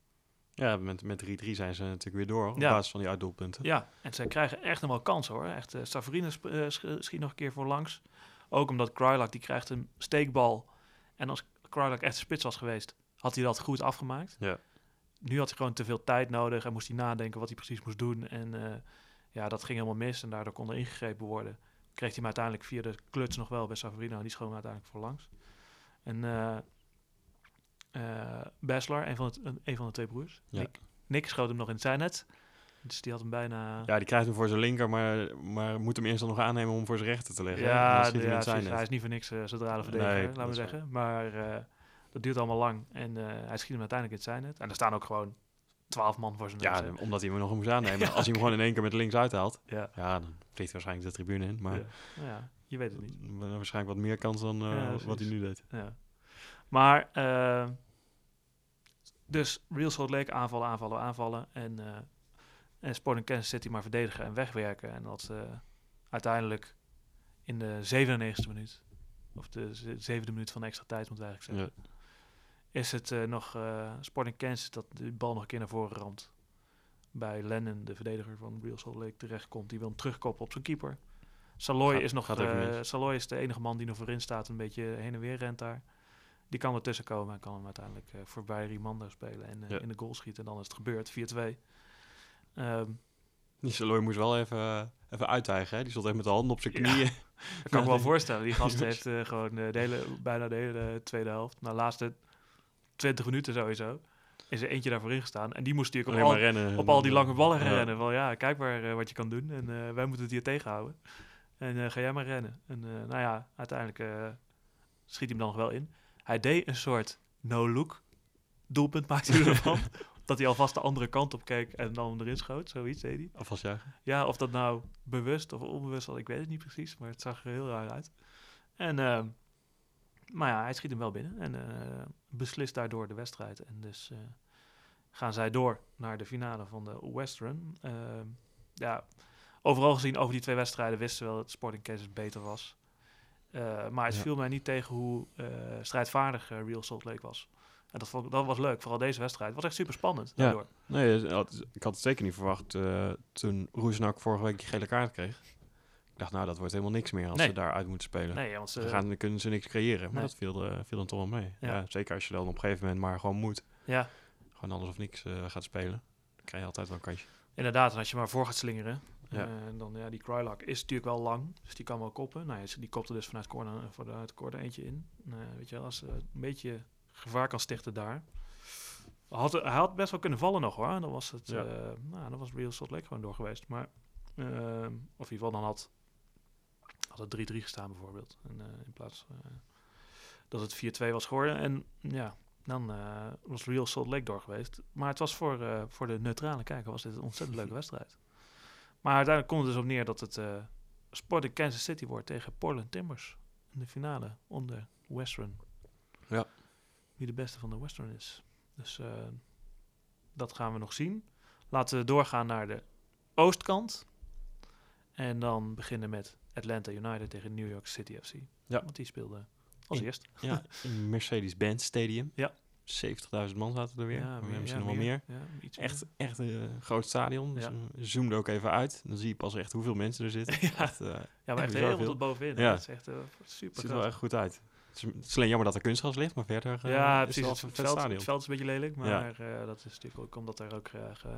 Ja met, met 3-3 zijn ze natuurlijk weer door op Ja. basis van die uitdoelpunten. Ja, en ze krijgen echt nog wel kansen hoor. Echt, uh, Savarino sp- eh, sch- schiet nog een keer voor langs. Ook omdat Krylak, die krijgt een steekbal. En als Krylak echt spits was geweest, had hij dat goed afgemaakt. Ja. Nu had hij gewoon te veel tijd nodig en moest hij nadenken wat hij precies moest doen. En eh, ja, dat ging helemaal mis en daardoor kon er ingegrepen worden. Kreeg hij hem uiteindelijk via de kluts nog wel bij Savarino. en Die schoon uiteindelijk voor langs. En eh eh, Basler, een van, een, een van de twee broers, Ja. Nick, Nick schoot hem nog in het zijnet. Dus die had hem bijna... Ja, die krijgt hem voor zijn linker, maar, maar moet hem eerst dan nog aannemen om voor zijn rechter te leggen. Ja, de- hij ja precies. is niet voor niks uh, centrale Nee, verdediger, dat laten we zeggen. Maar uh, dat duurt allemaal lang. En uh, hij schiet hem uiteindelijk in het zijnet. En er staan ook gewoon twaalf man voor zijn Ja, neus, omdat hij hem nog moest aannemen. Ja, Als hij hem gewoon in één keer met links uithaalt, ja. ja, dan vliegt hij waarschijnlijk de tribune in. Maar ja. Nou ja, je weet het niet. wa- waarschijnlijk wat meer kans dan eh, wat hij nu deed. Ja. Maar, uh, dus Real Salt Lake aanvallen, aanvallen, aanvallen. En, uh, en Sporting Kansas City maar verdedigen en wegwerken. En dat uh, uiteindelijk in de 97e minuut, of de zevende minuut van de extra tijd moet ik eigenlijk zeggen, Ja. is het nog Sporting Kansas dat de bal nog een keer naar voren ramt. Bij Lennon, de verdediger van Real Salt Lake, terechtkomt. Die wil hem terugkoppen op zijn keeper. Saloy Gaat- is nog uh. Saloy is de enige man die nog voorin staat, een beetje heen en weer rent daar. Die kan ertussen komen en kan hem uiteindelijk uh, voorbij Rimando spelen en Ja. in de goal schieten. En dan is het gebeurd, 4-2. Ehm Die Saloy moest wel even, eh, even uiteigen. Hè? Die stond echt met de handen op zijn Ja. knieën. dat kan ik me wel voorstellen. Die gast heeft uh, gewoon de hele, bijna de hele tweede helft, na de laatste 20 minuten sowieso, is er eentje daarvoor ingestaan. En die moest natuurlijk op al, rennen. op al die lange ballen gaan Ja. rennen. Van ja, kijk maar eh, wat je kan doen. En eh, wij moeten het hier tegenhouden. En eh, ga jij maar rennen. En eh, nou ja, uiteindelijk eh, schiet hij hem dan nog wel in. Hij deed een soort no-look doelpunt, maakte hij ervan. dat hij alvast de andere kant op keek en dan erin schoot. Zoiets deed hij. Alvast juichen. Ja, of dat nou bewust of onbewust was, ik weet het niet precies. Maar het zag er heel raar uit. En, eh, maar ja, hij schiet hem wel binnen. En eh, beslist daardoor de wedstrijd. En dus eh, gaan zij door naar de finale van de Western. Uh, ja, overal gezien over die twee wedstrijden wisten ze wel dat Sporting Kansas beter was. Uh, maar het Ja. viel mij niet tegen hoe uh, strijdvaardig uh, Real Salt Lake was. En dat, vond, dat was leuk, vooral deze wedstrijd. Het was echt super spannend. Ja. daardoor. Nee, ik had het zeker niet verwacht eh, toen Roesnak vorige week die gele kaart kreeg. Ik dacht, nou, dat wordt helemaal niks meer als Nee. ze daar uit moeten spelen. Nee, want ze, Dan, gaan, dan kunnen ze niks creëren. Maar Nee. dat viel, eh, viel dan toch wel mee. Ja. Ja. zeker als je dan op een gegeven moment maar gewoon moet. ja, Gewoon alles of niks eh, gaat spelen. Dan krijg je altijd wel een kansje. Inderdaad, en als je maar voor gaat slingeren. Ja. eh, en dan, ja, die Krylock is natuurlijk wel lang, dus die kan wel koppen. Nou, ja, die kopte dus vanuit corner, eh, vanuit corner eentje in. Nou, weet je wel, als ze een beetje gevaar kan stichten daar. Had, hij had best wel kunnen vallen nog hoor. Dan was het, Ja. eh, nou, dan was Real Salt Lake gewoon door geweest. Maar, eh, of in ieder geval dan had, had het 3-3 gestaan bijvoorbeeld. En, eh, in plaats dat het 4-2 was geworden. En ja, dan was Real Salt Lake door geweest. Maar het was voor, voor de neutrale kijker was dit een ontzettend leuke wedstrijd. Maar uiteindelijk komt het dus op neer dat het eh Sporting Kansas City wordt tegen Portland Timbers. In de finale onder Western. Ja. Wie de beste van de Western is. Dus eh, dat gaan we nog zien. Laten we doorgaan naar de oostkant. En dan beginnen met Atlanta United tegen New York City FC. Ja. Want die speelde als In- eerst. Ja, in Mercedes-Benz Stadium. Ja. 70.000 man zaten er weer. Ja, meer- misschien ja, nog wel meer. Ja, iets Echt, echt een groot stadion. Dus Ja. je zoomde ook even uit. Dan zie je pas echt hoeveel mensen er zitten. Ja. Echt, eh, Ja, maar echt heel veel tot bovenin. Ja. Dat is echt uh, super ziet er wel echt goed uit. Het is, het is alleen jammer dat er kunstgras ligt, maar verder eh, ja, is precies. wel Het, het veld, stadion. het veld is een beetje lelijk, maar eh, dat is natuurlijk ook omdat er ook graag uh,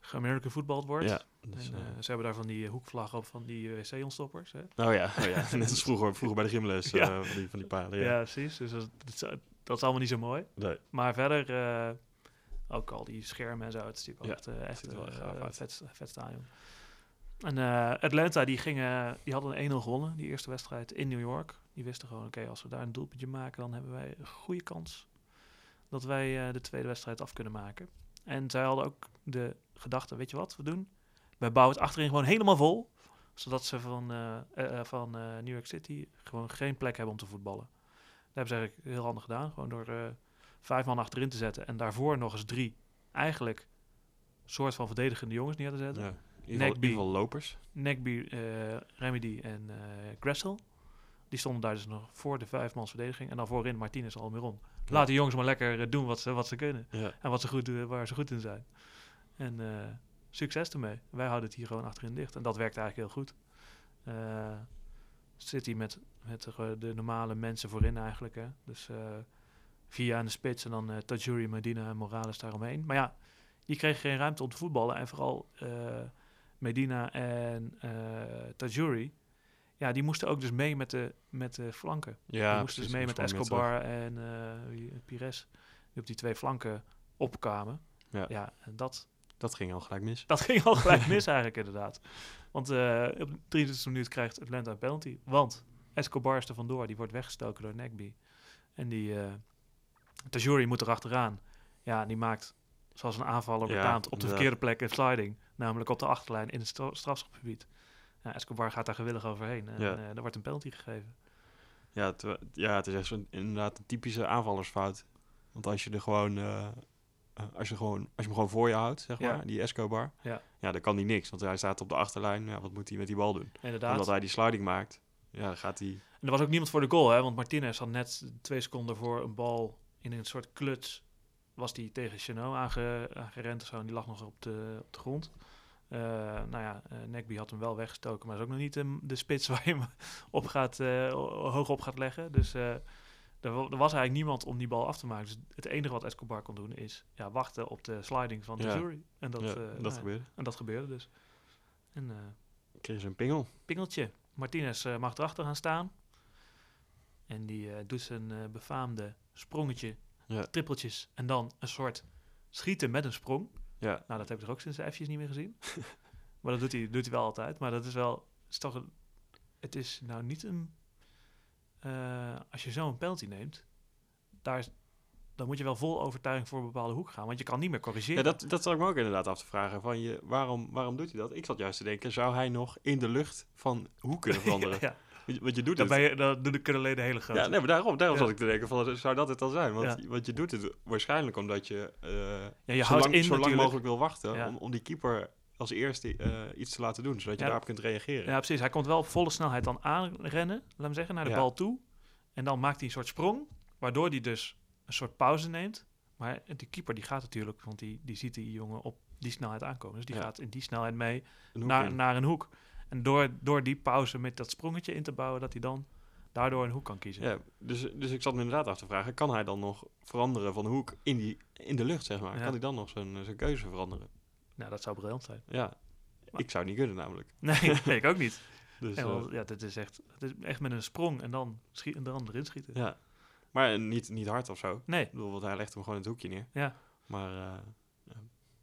geamericaan voetbald wordt. Ja, dus, en, eh, eh, ze hebben daar van die hoekvlaggen op van die wc-ontstoppers. Oh ja, oh ja. net als vroeger, vroeger bij de gymles, Ja. eh, van, die, van die palen. Ja, Ja. precies. Dus dat, dat, is- dat is allemaal niet zo mooi. Nee. Maar verder, eh, ook al die schermen en zo, het is natuurlijk Ja, echt, echt er wel eh, vet, vet stadion. En eh, Atlanta, die, gingen, die hadden een 1-0 gewonnen, die eerste wedstrijd in New York. Die wisten gewoon, oké, als we daar een doelpuntje maken, dan hebben wij een goede kans dat wij de tweede wedstrijd af kunnen maken. En zij hadden ook de gedachte, weet je wat we doen? Wij bouwen het achterin gewoon helemaal vol, zodat ze van, van New York City gewoon geen plek hebben om te voetballen. Dat hebben ze eigenlijk heel handig gedaan, gewoon door eh, vijf man achterin te zetten en daarvoor nog eens drie eigenlijk soort van verdedigende jongens neer te zetten. Ja. In ieder, geval, lopers. Nagby, eh, Remedy en eh Gressel. Die stonden daar dus nog voor de vijfmans verdediging. En dan voorin Martinez en Almiron. Ja. Laat die jongens maar lekker doen wat ze, wat ze kunnen. Ja. En wat ze goed, doen, waar ze goed in zijn. En succes ermee. Wij houden het hier gewoon achterin dicht. En dat werkt eigenlijk heel goed. City met, met de, de normale mensen voorin eigenlijk. Hè. Dus eh, via aan de spits en dan eh Tajuri, Medina en Morales daaromheen. Maar ja, die kregen geen ruimte om te voetballen. En vooral eh, Medina en eh Tajuri. Ja, die moesten ook dus mee met de, met de flanken. Ja, die moesten dus mee met Escobar en eh, Pires. Die op die twee flanken opkwamen. Ja. ja en dat. Dat ging al gelijk mis. dat ging al gelijk mis eigenlijk inderdaad. Want eh op de 23e minuut krijgt Atlanta een penalty. Want Escobar is er vandoor. Die wordt weggestoken door Nagby. En die eh Tajuri moet er achteraan. Ja, die maakt zoals een aanvaller Ja, betaamt op de verkeerde plek een sliding. Namelijk op de achterlijn in het stra- strafschopgebied. Ja, Escobar gaat daar gewillig overheen. En Ja. eh, er wordt een penalty gegeven. Ja, terwijl- ja, het is echt zo'n, inderdaad een typische aanvallersfout. Want als je er gewoon, eh, als je gewoon, als je hem gewoon voor je houdt, zeg maar, die Escobar, Ja. ja, dan kan hij niks. Want hij staat op de achterlijn. Ja, wat moet hij met die bal doen? Inderdaad. Omdat hij die sliding maakt, ja, gaat hij... En er was ook niemand voor de goal, hè? Want Martinez had net twee seconden voor een bal in een soort kluts. Was die tegen Chenot aange, aangerend of zo. En die lag nog op de, op de grond. Eh, nou ja, eh Nekby had hem wel weggestoken. Maar is ook nog niet de, de spits waar je hem op gaat, eh, hoog op gaat leggen. Dus er, er was eigenlijk niemand om die bal af te maken. Dus het enige wat Escobar kon doen is ja, wachten op de sliding van de Ja. jury. En dat, ja, dat nou gebeurde. en dat gebeurde dus. En Kreeg ze een pingel. pingeltje. Martinez eh, mag erachter gaan staan. En die eh, doet zijn eh, befaamde sprongetje, Ja. trippeltjes en dan een soort schieten met een sprong. Ja, Nou, dat heb ik er ook sinds de niet meer gezien. maar dat doet hij, doet hij wel altijd. Maar dat is wel, is toch een, het is nou niet een, als je zo'n penalty neemt, daar is, dan moet je wel vol overtuiging voor een bepaalde hoek gaan, want je kan niet meer corrigeren. ja dat, dat zat ik me ook inderdaad af te vragen. Van je, waarom, waarom doet hij dat? Ik zat juist te denken, zou hij nog in de lucht van hoe kunnen veranderen? ja, Want je- Want je doet dan, het. je, dan doen de kunnen de hele grote. Ja, nee, maar daarom, daarom zat ik te denken van, zou dat het dan zijn? Want, want je doet het waarschijnlijk omdat je, eh je zo, lang, in zo lang mogelijk wil wachten om, om die keeper als eerste eh, iets te laten doen, zodat je daarop kunt reageren. Ja, precies. Hij komt wel op volle snelheid dan aanrennen, laat me zeggen, naar de bal toe. En dan maakt hij een soort sprong, waardoor hij dus een soort pauze neemt. Maar die keeper die gaat natuurlijk, want die, die ziet die jongen op die snelheid aankomen. Dus die Ja. gaat in die snelheid mee Een naar, naar een hoek. En door, door die pauze met dat sprongetje in te bouwen, dat hij dan daardoor een hoek kan kiezen. Ja, dus, dus ik zat me inderdaad af te vragen, kan hij dan nog veranderen van hoek in, die, in de lucht, zeg maar? Ja. Kan hij dan nog zijn, zijn keuze veranderen? Nou, dat zou briljant zijn. Ja, Maar- ik zou niet kunnen namelijk. Nee, nee ik ook niet. Dus, En eh, ja, dit is echt, het is echt met een sprong en dan, schiet, en dan erin schieten. ja. Maar niet, niet hard of zo. Nee, Ik bedoel, want hij legt hem gewoon in het hoekje neer. Ja. Maar, eh,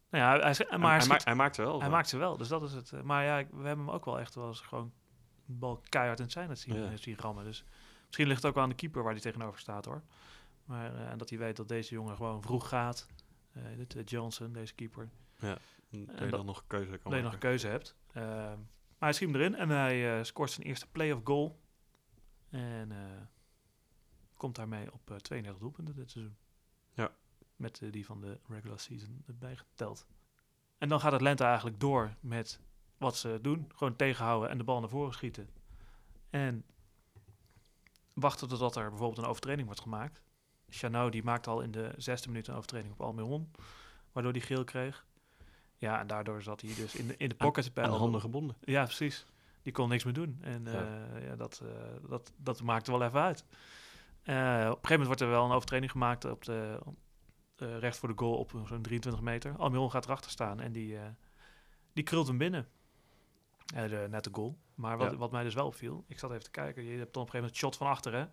nou ja, hij, maar hij, schiet- maakt, hij maakt ze wel. Hij maakt ze wel, dus dat is het. eh, Maar ja, we hebben hem ook wel echt wel eens gewoon bal keihard in het zijn het zien, Ja. zien rammen. Dus misschien ligt het ook wel aan de keeper waar hij tegenover staat hoor. Maar eh, en dat hij weet dat deze jongen gewoon vroeg gaat. Dit, eh, Johnson, deze keeper. Dat je dat- dan nog een keuze kan je nog een keuze hebt. Maar hij schiet hem erin en hij scoort zijn eerste play-off goal. En komt daarmee op eh 32 doelpunten dit seizoen. Ja. Met eh, die van de regular season erbij geteld. En dan gaat Atlanta eigenlijk door met wat ze doen. Gewoon tegenhouden en de bal naar voren schieten. En wachten totdat er bijvoorbeeld een overtreding wordt gemaakt. Chanot die maakt al in de zesde minuut een overtreding op Almiron. Waardoor hij geel kreeg. Ja, en daardoor zat hij dus in de, in de pocket Aan de handen gebonden. Ja, precies. Die kon niks meer doen. En Ja. ja, dat, eh, dat, dat maakte wel even uit. Eh, op een gegeven moment wordt er wel een overtreding gemaakt op de, recht voor de goal op zo'n 23 meter. Almiron gaat erachter staan en die, uh, die krult hem binnen. De, net de goal. Maar wat, Ja. wat mij dus wel opviel, ik zat even te kijken. Je hebt dan op een gegeven moment het shot van achter, hè.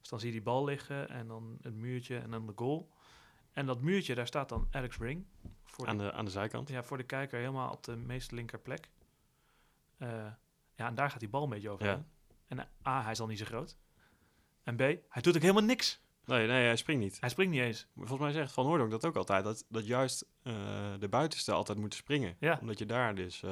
Dus dan zie je die bal liggen en dan het muurtje en dan de goal. En dat muurtje, daar staat dan Alex Ring. Voor Aan de, de, aan de zijkant. ja, voor de kijker helemaal op de meest linker plek. Eh, ja, en daar gaat die bal een beetje over. Ja. En eh, A, hij is al niet zo groot. En B, hij doet ook helemaal niks. Nee, nee, hij springt niet. Hij springt niet eens. Maar Volgens mij zegt Van Hoordonk dat ook altijd. Dat, dat juist eh, de buitenste altijd moeten springen. Ja. Omdat je daar dus... eh,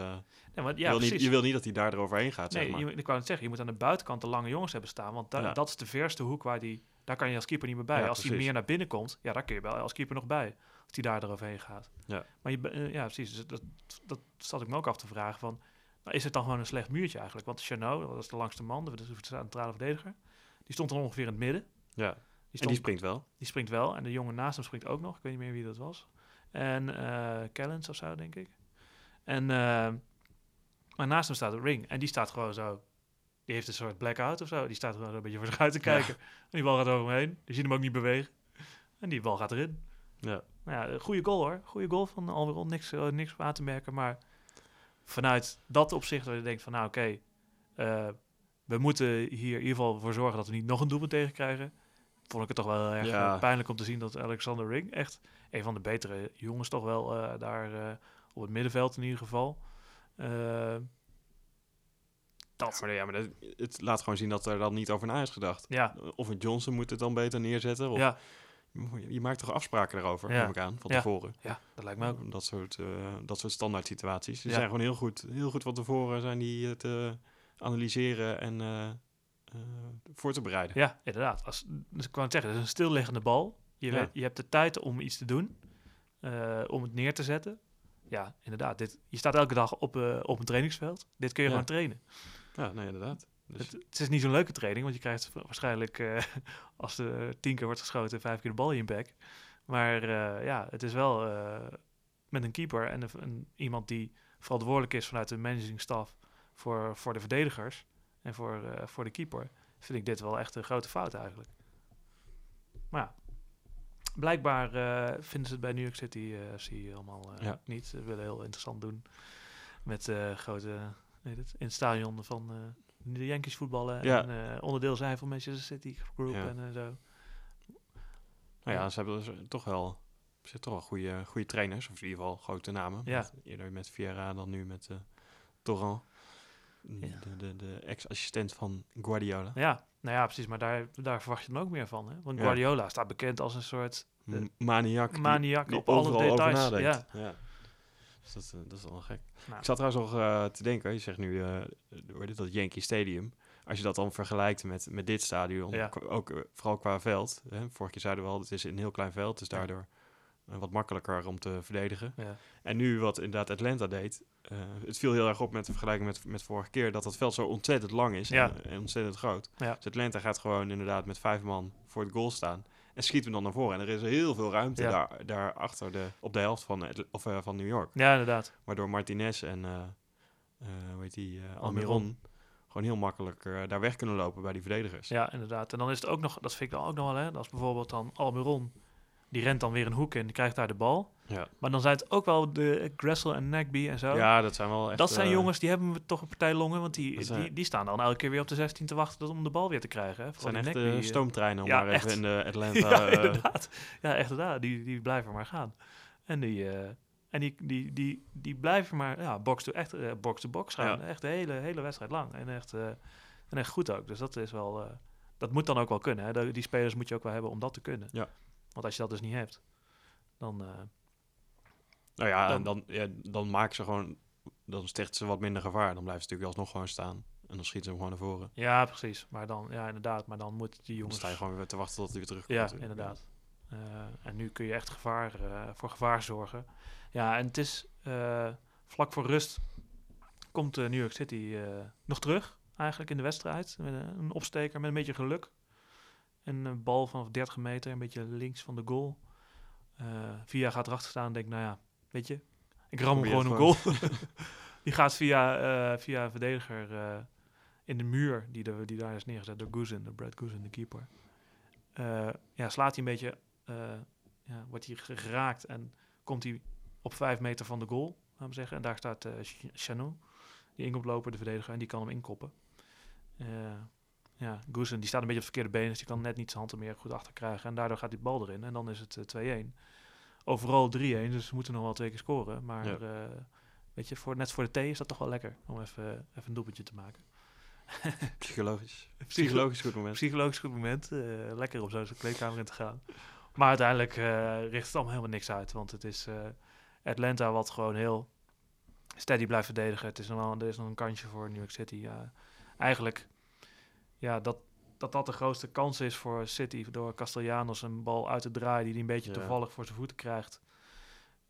Nee, want, je, ja, wil precies. niet, je wil niet dat hij daar eroverheen gaat, nee, zeg maar. je, ik wou het zeggen, je moet aan de buitenkant de lange jongens hebben staan. Want da- Ja. dat is de verste hoek waar die... Daar kan je als keeper niet meer bij. Ja, als hij meer naar binnen komt, ja, daar kun je wel als keeper nog bij. Als hij daar eroverheen gaat. Ja. Maar je, eh, ja, precies. Dus dat, dat zat ik me ook af te vragen van... Nou, is het dan gewoon een slecht muurtje eigenlijk? Want Chanot, dat is de langste man, de, de centrale verdediger. Die stond dan ongeveer in het midden. Ja. Die, En die springt wel. die springt wel. En de jongen naast hem springt ook nog. Ik weet niet meer wie dat was. En eh Kellens of zo, denk ik. En, eh, maar naast hem staat Ring. En die staat gewoon zo... Die heeft een soort blackout of zo. Die staat gewoon een beetje voor zich uit te Ja. kijken. En die bal gaat over hem heen. Je ziet hem ook niet bewegen. En die bal gaat erin. Ja. Nou ja, een goede goal hoor. Goede goal van Almiron. Niks, eh, niks aan te merken. Maar vanuit dat opzicht waar je denkt van... Nou oké, eh, we moeten hier in ieder geval voor zorgen dat we niet nog een doelpunt tegenkrijgen. Vond ik het toch wel heel erg Ja. eh, pijnlijk om te zien dat Alexander Ring echt een van de betere jongens toch wel eh, daar eh, op het middenveld in ieder geval. Dat, Ja, maar, ja, maar dat, het laat gewoon zien dat er dan niet over na is gedacht. ja, Of een Johnson moet het dan beter neerzetten. Of, ja, je, je maakt toch afspraken erover, Ja. neem ik aan, van tevoren. ja, dat lijkt me ook. Dat soort, dat soort standaard situaties. Ja. zijn gewoon heel goed, heel goed van tevoren zijn die te analyseren en eh, eh, voor te bereiden. Ja, inderdaad. Als, dus ik wou het zeggen, het is een stilliggende bal. Je, Ja. weet, je hebt de tijd om iets te doen, eh, om het neer te zetten. Ja, inderdaad. Dit, je staat elke dag op, op een trainingsveld. Dit kun je Ja. gewoon trainen. Ja, nee, inderdaad. Dus, Het, het is niet zo'n leuke training, want je krijgt wa- waarschijnlijk, als er tien keer wordt geschoten, vijf keer de bal in je bek. Maar ja, het is wel met een keeper en een, een- iemand die verantwoordelijk is vanuit de managing staff voor, voor de verdedigers en voor, eh, voor de keeper, vind ik dit wel echt een grote fout eigenlijk. Maar ja, blijkbaar eh, vinden ze het bij New York City eh FC allemaal eh, Ja. niet. Ze willen heel interessant doen met grote, weet het, in het stadion van de Yankees voetballen Ja. en onderdeel zijn van Manchester City Group Ja. en zo. nou ja, ze hebben dus toch wel, ze hebben toch wel goede, goede trainers. Of in ieder geval grote namen. Ja. Eerder met Vieira dan nu met eh Torrent. Ja. De, de, de ex-assistent van Guardiola. Ja, nou ja, precies, maar daar, daar verwacht je dan ook meer van. Hè? Want Ja. Guardiola staat bekend als een soort M- Maniak. die- maniak op alle details. Ja. Ja. Dus dat, eh, dat is wel gek. Nou. Ik zat trouwens nog eh, te denken, je zegt nu, eh heet dat Yankee Stadium. Als je dat dan vergelijkt met, met dit stadion, Ja. ook eh, vooral qua veld. Hè, vorige keer zeiden we al, het is een heel klein veld, dus daardoor eh, wat makkelijker om te verdedigen. Ja. En nu wat inderdaad Atlanta deed, eh, het viel heel erg op met de vergelijking met, met vorige keer, dat dat veld zo ontzettend lang is Ja. en, en ontzettend groot. Ja. Dus Atlanta gaat gewoon inderdaad met vijf man voor het goal staan en schiet hem dan naar voren. En er is heel veel ruimte Ja. daar, daar achter de, op de helft van, Atl- of, eh, van New York. ja, inderdaad. Waardoor Martinez en uh, hoe heet die, eh, Almiron. Gewoon heel makkelijk eh, daar weg kunnen lopen bij die verdedigers. Ja, inderdaad. En dan is het ook nog, dat vind ik dan ook nog wel, hè, als bijvoorbeeld dan Almiron, die rent dan weer een hoek in, die krijgt daar de bal. Ja, Maar dan zijn het ook wel de Gressel en Nagby en zo. ja dat zijn wel echt... dat zijn eh, jongens die hebben we toch een partij longen, want die, zijn- die, die staan dan elke keer weer op de 16 te wachten om de bal weer te krijgen. Het zijn echt eh, eh, stoomtreinen om ja, maar even echt. in de Atlanta... ja, inderdaad. Ja, echt inderdaad. Die, die blijven maar gaan. En die, en die, die, die, die blijven maar ja, box to echt box to box gaan. Ja. Echt de hele, hele wedstrijd lang. En echt, en echt goed ook. Dus dat is wel. dat moet dan ook wel kunnen. Hè. Die spelers moet je ook wel hebben om dat te kunnen. Ja. Want als je dat dus niet hebt, dan. eh, nou ja, Dan- en dan, ja, dan maken ze gewoon... Dan stichten ze wat minder gevaar. Dan blijven ze natuurlijk alsnog gewoon staan. En dan schieten ze hem gewoon naar voren. ja, precies. Maar dan, ja, inderdaad. Maar dan moet die Dan jongens. sta je gewoon weer te wachten tot hij weer terugkomt. Ja, natuurlijk. inderdaad. Eh, en nu kun je echt gevaar, eh, voor gevaar zorgen. Ja, en het is vlak voor rust komt New York City nog terug, eigenlijk in de wedstrijd. Met een opsteker met een beetje geluk. Een eh, bal van 30 meter, een beetje links van de goal. Eh Via gaat erachter staan en denkt, nou ja, weet je, ik ram hem gewoon een goal. Die gaat via, eh, via een verdediger in de muur die, die daar is neergezet door Goosen, door Brad Goosen, de keeper. ja, slaat hij een beetje, ja, wordt hij ge- geraakt en komt hij op vijf meter van de goal, laten we zeggen. En daar staat Chanou, die in komt lopen, de verdediger, en die kan hem inkoppen. Eh, ja, Goosen, die staat een beetje op het verkeerde been, dus die kan net niet zijn hand er meer goed achter krijgen. En daardoor gaat die bal erin en dan is het eh, 2-1. Overal 3-1, dus we moeten nog wel twee keer scoren. Maar Ja. eh, weet je, voor, net voor de thee is dat toch wel lekker om even, even een doelpuntje te maken. Psychologisch. Psychologisch goed moment. Psychologisch goed moment. eh, lekker om zo zijn kleedkamer in te gaan. Maar uiteindelijk eh, richt het allemaal helemaal niks uit. Want het is eh, Atlanta wat gewoon heel steady blijft verdedigen. Het is nog wel, er is nog een kansje voor New York City. Eigenlijk, ja, dat, dat dat de grootste kans is voor City. Door Castellanos een bal uit te draaien die hij een beetje Ja. toevallig voor zijn voeten krijgt.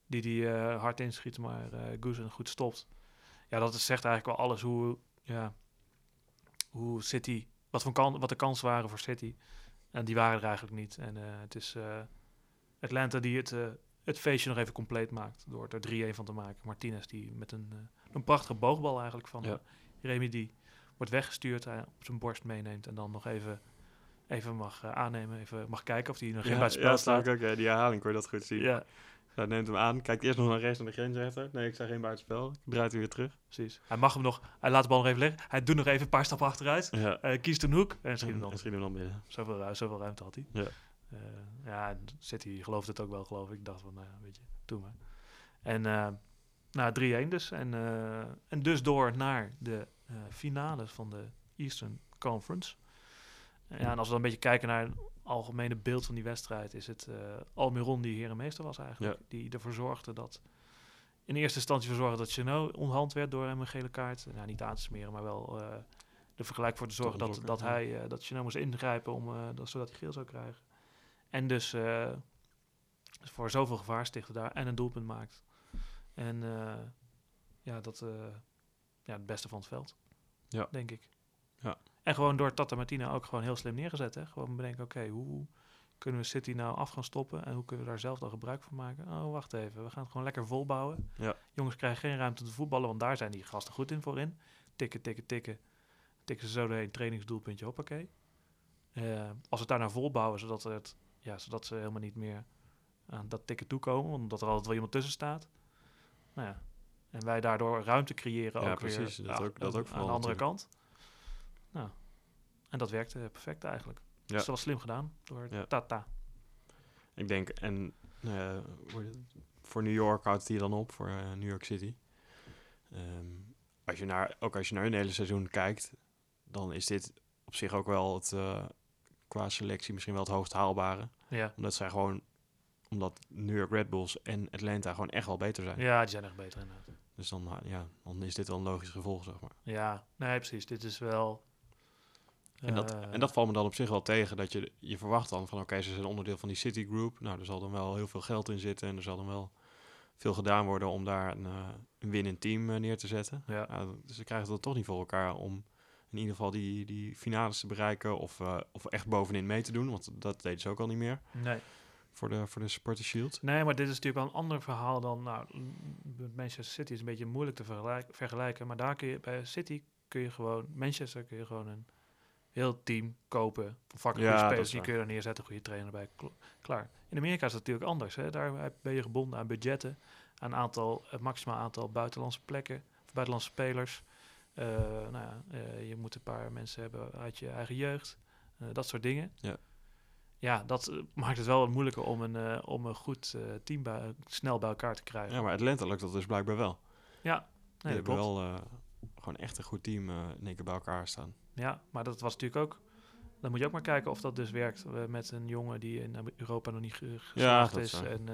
Die hij eh, hard inschiet, maar eh Goosen goed stopt. Ja, dat is, zegt eigenlijk wel alles hoe, ja, hoe City, wat, voor kan, wat de kansen waren voor City. En die waren er eigenlijk niet. En eh, het is eh, Atlanta die het, eh, het feestje nog even compleet maakt. Door er 3-1 van te maken. Martinez die met een, een prachtige boogbal eigenlijk van Ja. ja. Wordt weggestuurd. Hij op zijn borst meeneemt. En dan nog even, even mag eh, aannemen. Even mag kijken of hij nog geen Ja, buitenspel ja, staat. ik ook. Ja, die herhaling kon je dat goed zien. Ja, Hij neemt hem aan, kijkt eerst nog naar rechts naar de grensrechter. Nee, ik zag geen buitenspel. Draait hij weer terug. precies. Hij mag hem nog, hij laat de bal nog even liggen. Hij doet nog even een paar stappen achteruit. Ja. Hij kiest een hoek en schiet hem En dan. schiet hem dan binnen. Zoveel, ru- zoveel ruimte had hij. Ja. Eh, ja, City gelooft het ook wel, geloof ik. Ik dacht van, nou ja, weet je, doe maar. En eh nou, 3-1 dus. En, eh, en dus door naar de eh finales van de Eastern Conference. Ja, en als we dan een beetje kijken naar het algemene beeld van die wedstrijd... is het eh Almiron die herenmeester was eigenlijk. Die ervoor zorgde dat... In eerste instantie voor zorgde dat Chenot onhand werd door hem een gele kaart. Nou, niet aan te smeren, maar wel eh de vergelijk voor te zorgen dat, dat ja. hij, eh, dat Chenot moest ingrijpen om, eh, dat, zodat hij geel zou krijgen. En dus eh, voor zoveel gevaar stichten daar en een doelpunt maakt. En eh, ja, dat eh, ja, het beste van het veld. Ja. Denk ik. Ja. En gewoon door Tata Martina ook gewoon heel slim neergezet. Hè? Gewoon bedenken, oké, hoe kunnen we City nou af gaan stoppen? En hoe kunnen we daar zelf dan gebruik van maken? Oh, wacht even. We gaan het gewoon lekker volbouwen. Ja. Jongens krijgen geen ruimte te voetballen, want daar zijn die gasten goed in voorin. Tikken, tikken, tikken. Tikken ze zo doorheen, trainingsdoelpuntje, hoppakee. Eh als we het daar naar volbouwen, zodat, het, ja, zodat ze helemaal niet meer aan dat tikken toekomen, omdat er altijd wel iemand tussen staat. Nou ja, en wij daardoor ruimte creëren Ja, ook precies. weer Dat ja, ook- dat aan- ook aan de andere natuurlijk. kant. Nou, en dat werkte perfect eigenlijk. Ja. Dus dat was slim gedaan door Ja. Tata. Ik denk, en nou voor New York houdt hier dan op, voor eh, New York City. Ehm, als je naar, ook als je naar hun hele seizoen kijkt, dan is dit op zich ook wel het, eh, qua selectie misschien wel het hoogst haalbare. Ja. Omdat zij gewoon, omdat New York Red Bulls en Atlanta gewoon echt wel beter zijn. ja, die zijn echt beter inderdaad. Dus dan, ja, dan is dit wel een logisch gevolg, zeg maar. Ja, nee, precies. Dit is wel... En dat, eh, en dat valt me dan op zich wel tegen, dat je, je verwacht dan van oké, ze zijn onderdeel van die City Group. Nou, er zal dan wel heel veel geld in zitten en er zal dan wel veel gedaan worden om daar een, eh, een winnend team eh, neer te zetten. Ja, Nou, dus ze krijgen het toch niet voor elkaar om in ieder geval die, die finales te bereiken of, of echt bovenin mee te doen, want dat deden ze ook al niet meer nee. Voor de, voor de Supporter Shield. Nee, maar dit is natuurlijk wel een ander verhaal dan... Nou, met Manchester City is een beetje moeilijk te vergelijk- vergelijken. Maar daar kun je, bij City kun je gewoon... Manchester kun je gewoon een heel team kopen. Vakken Ja, spelers, die kun je er neerzetten. Goede trainer bij. kl- Klaar. In Amerika is dat natuurlijk anders. Hè? Daar ben je gebonden aan budgetten. Aan aantal, het maximaal aantal buitenlandse plekken. Of buitenlandse spelers. Eh, nou ja, eh, je moet een paar mensen hebben uit je eigen jeugd. Eh, dat soort dingen. Ja. Ja, dat eh, maakt het wel wat moeilijker om een, eh, om een goed eh, team bij, snel bij elkaar te krijgen. Ja, maar Atlanta lukt dat dus blijkbaar wel. Ja, Die nee, dat hebben wel gewoon echt een goed team in één keer bij elkaar staan. Ja, maar dat was natuurlijk ook... Dan moet je ook maar kijken of dat dus werkt met een jongen die in Europa nog niet ge- geslaagd dat is. En,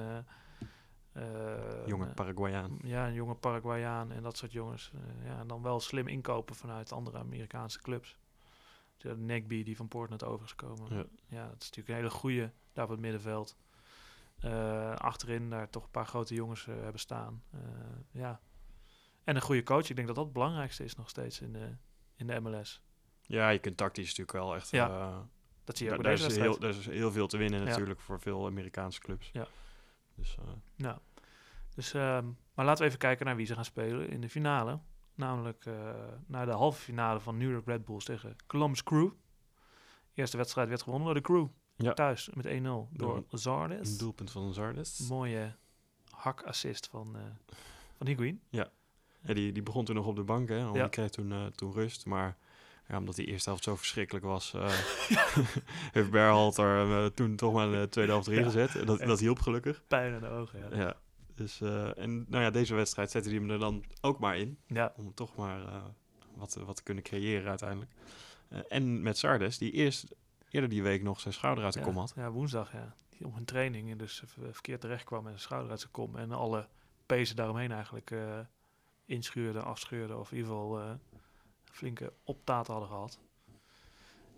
Jonge Paraguayaan. Ja, een jonge Paraguayaan en dat soort jongens. ja, en dan wel slim inkopen vanuit andere Amerikaanse clubs. De Nagby die van Portland over is gekomen. Ja. Ja. dat is natuurlijk een hele goede daar op het middenveld. Eh, achterin daar toch een paar grote jongens eh, hebben staan. Eh, ja. En een goede coach. Ik denk dat dat het belangrijkste is nog steeds in de, in de MLS. Ja, je kunt tactisch natuurlijk wel echt... Ja, Dat zie je ook bij is heel, daar is heel veel te winnen Ja. natuurlijk voor veel Amerikaanse clubs. Ja. Dus Nou, dus, ehm, maar laten we even kijken naar wie ze gaan spelen in de finale. Namelijk eh, naar de halve finale van New York Red Bulls tegen Columbus Crew. De eerste wedstrijd werd gewonnen door de Crew. Ja. Thuis met 1-0 door, door Zardes. Een doelpunt van Zardes. Mooie hak-assist van, uh, van Higuain. Ja. ja die, die begon toen nog op de bank, hè. Ja. Die kreeg toen, uh, toen rust, maar... Ja, omdat die eerste helft zo verschrikkelijk was, uh, heeft Berhalter toen toch maar de tweede helft erin gezet. En dat, dat hielp gelukkig. Pijn in de ogen, ja. ja. Dus, en nou ja, deze wedstrijd zette hij hem er dan ook maar in. Ja. Om toch maar wat, wat te kunnen creëren uiteindelijk. en met Sardes, die eerst eerder die week nog zijn schouder uit de kom had. Ja, woensdag, ja. Die op een training en dus verkeerd terecht kwam met zijn schouder uit zijn kom. En alle pezen daaromheen eigenlijk inschuurde, afscheurde of in ieder geval flinke optaten hadden gehad.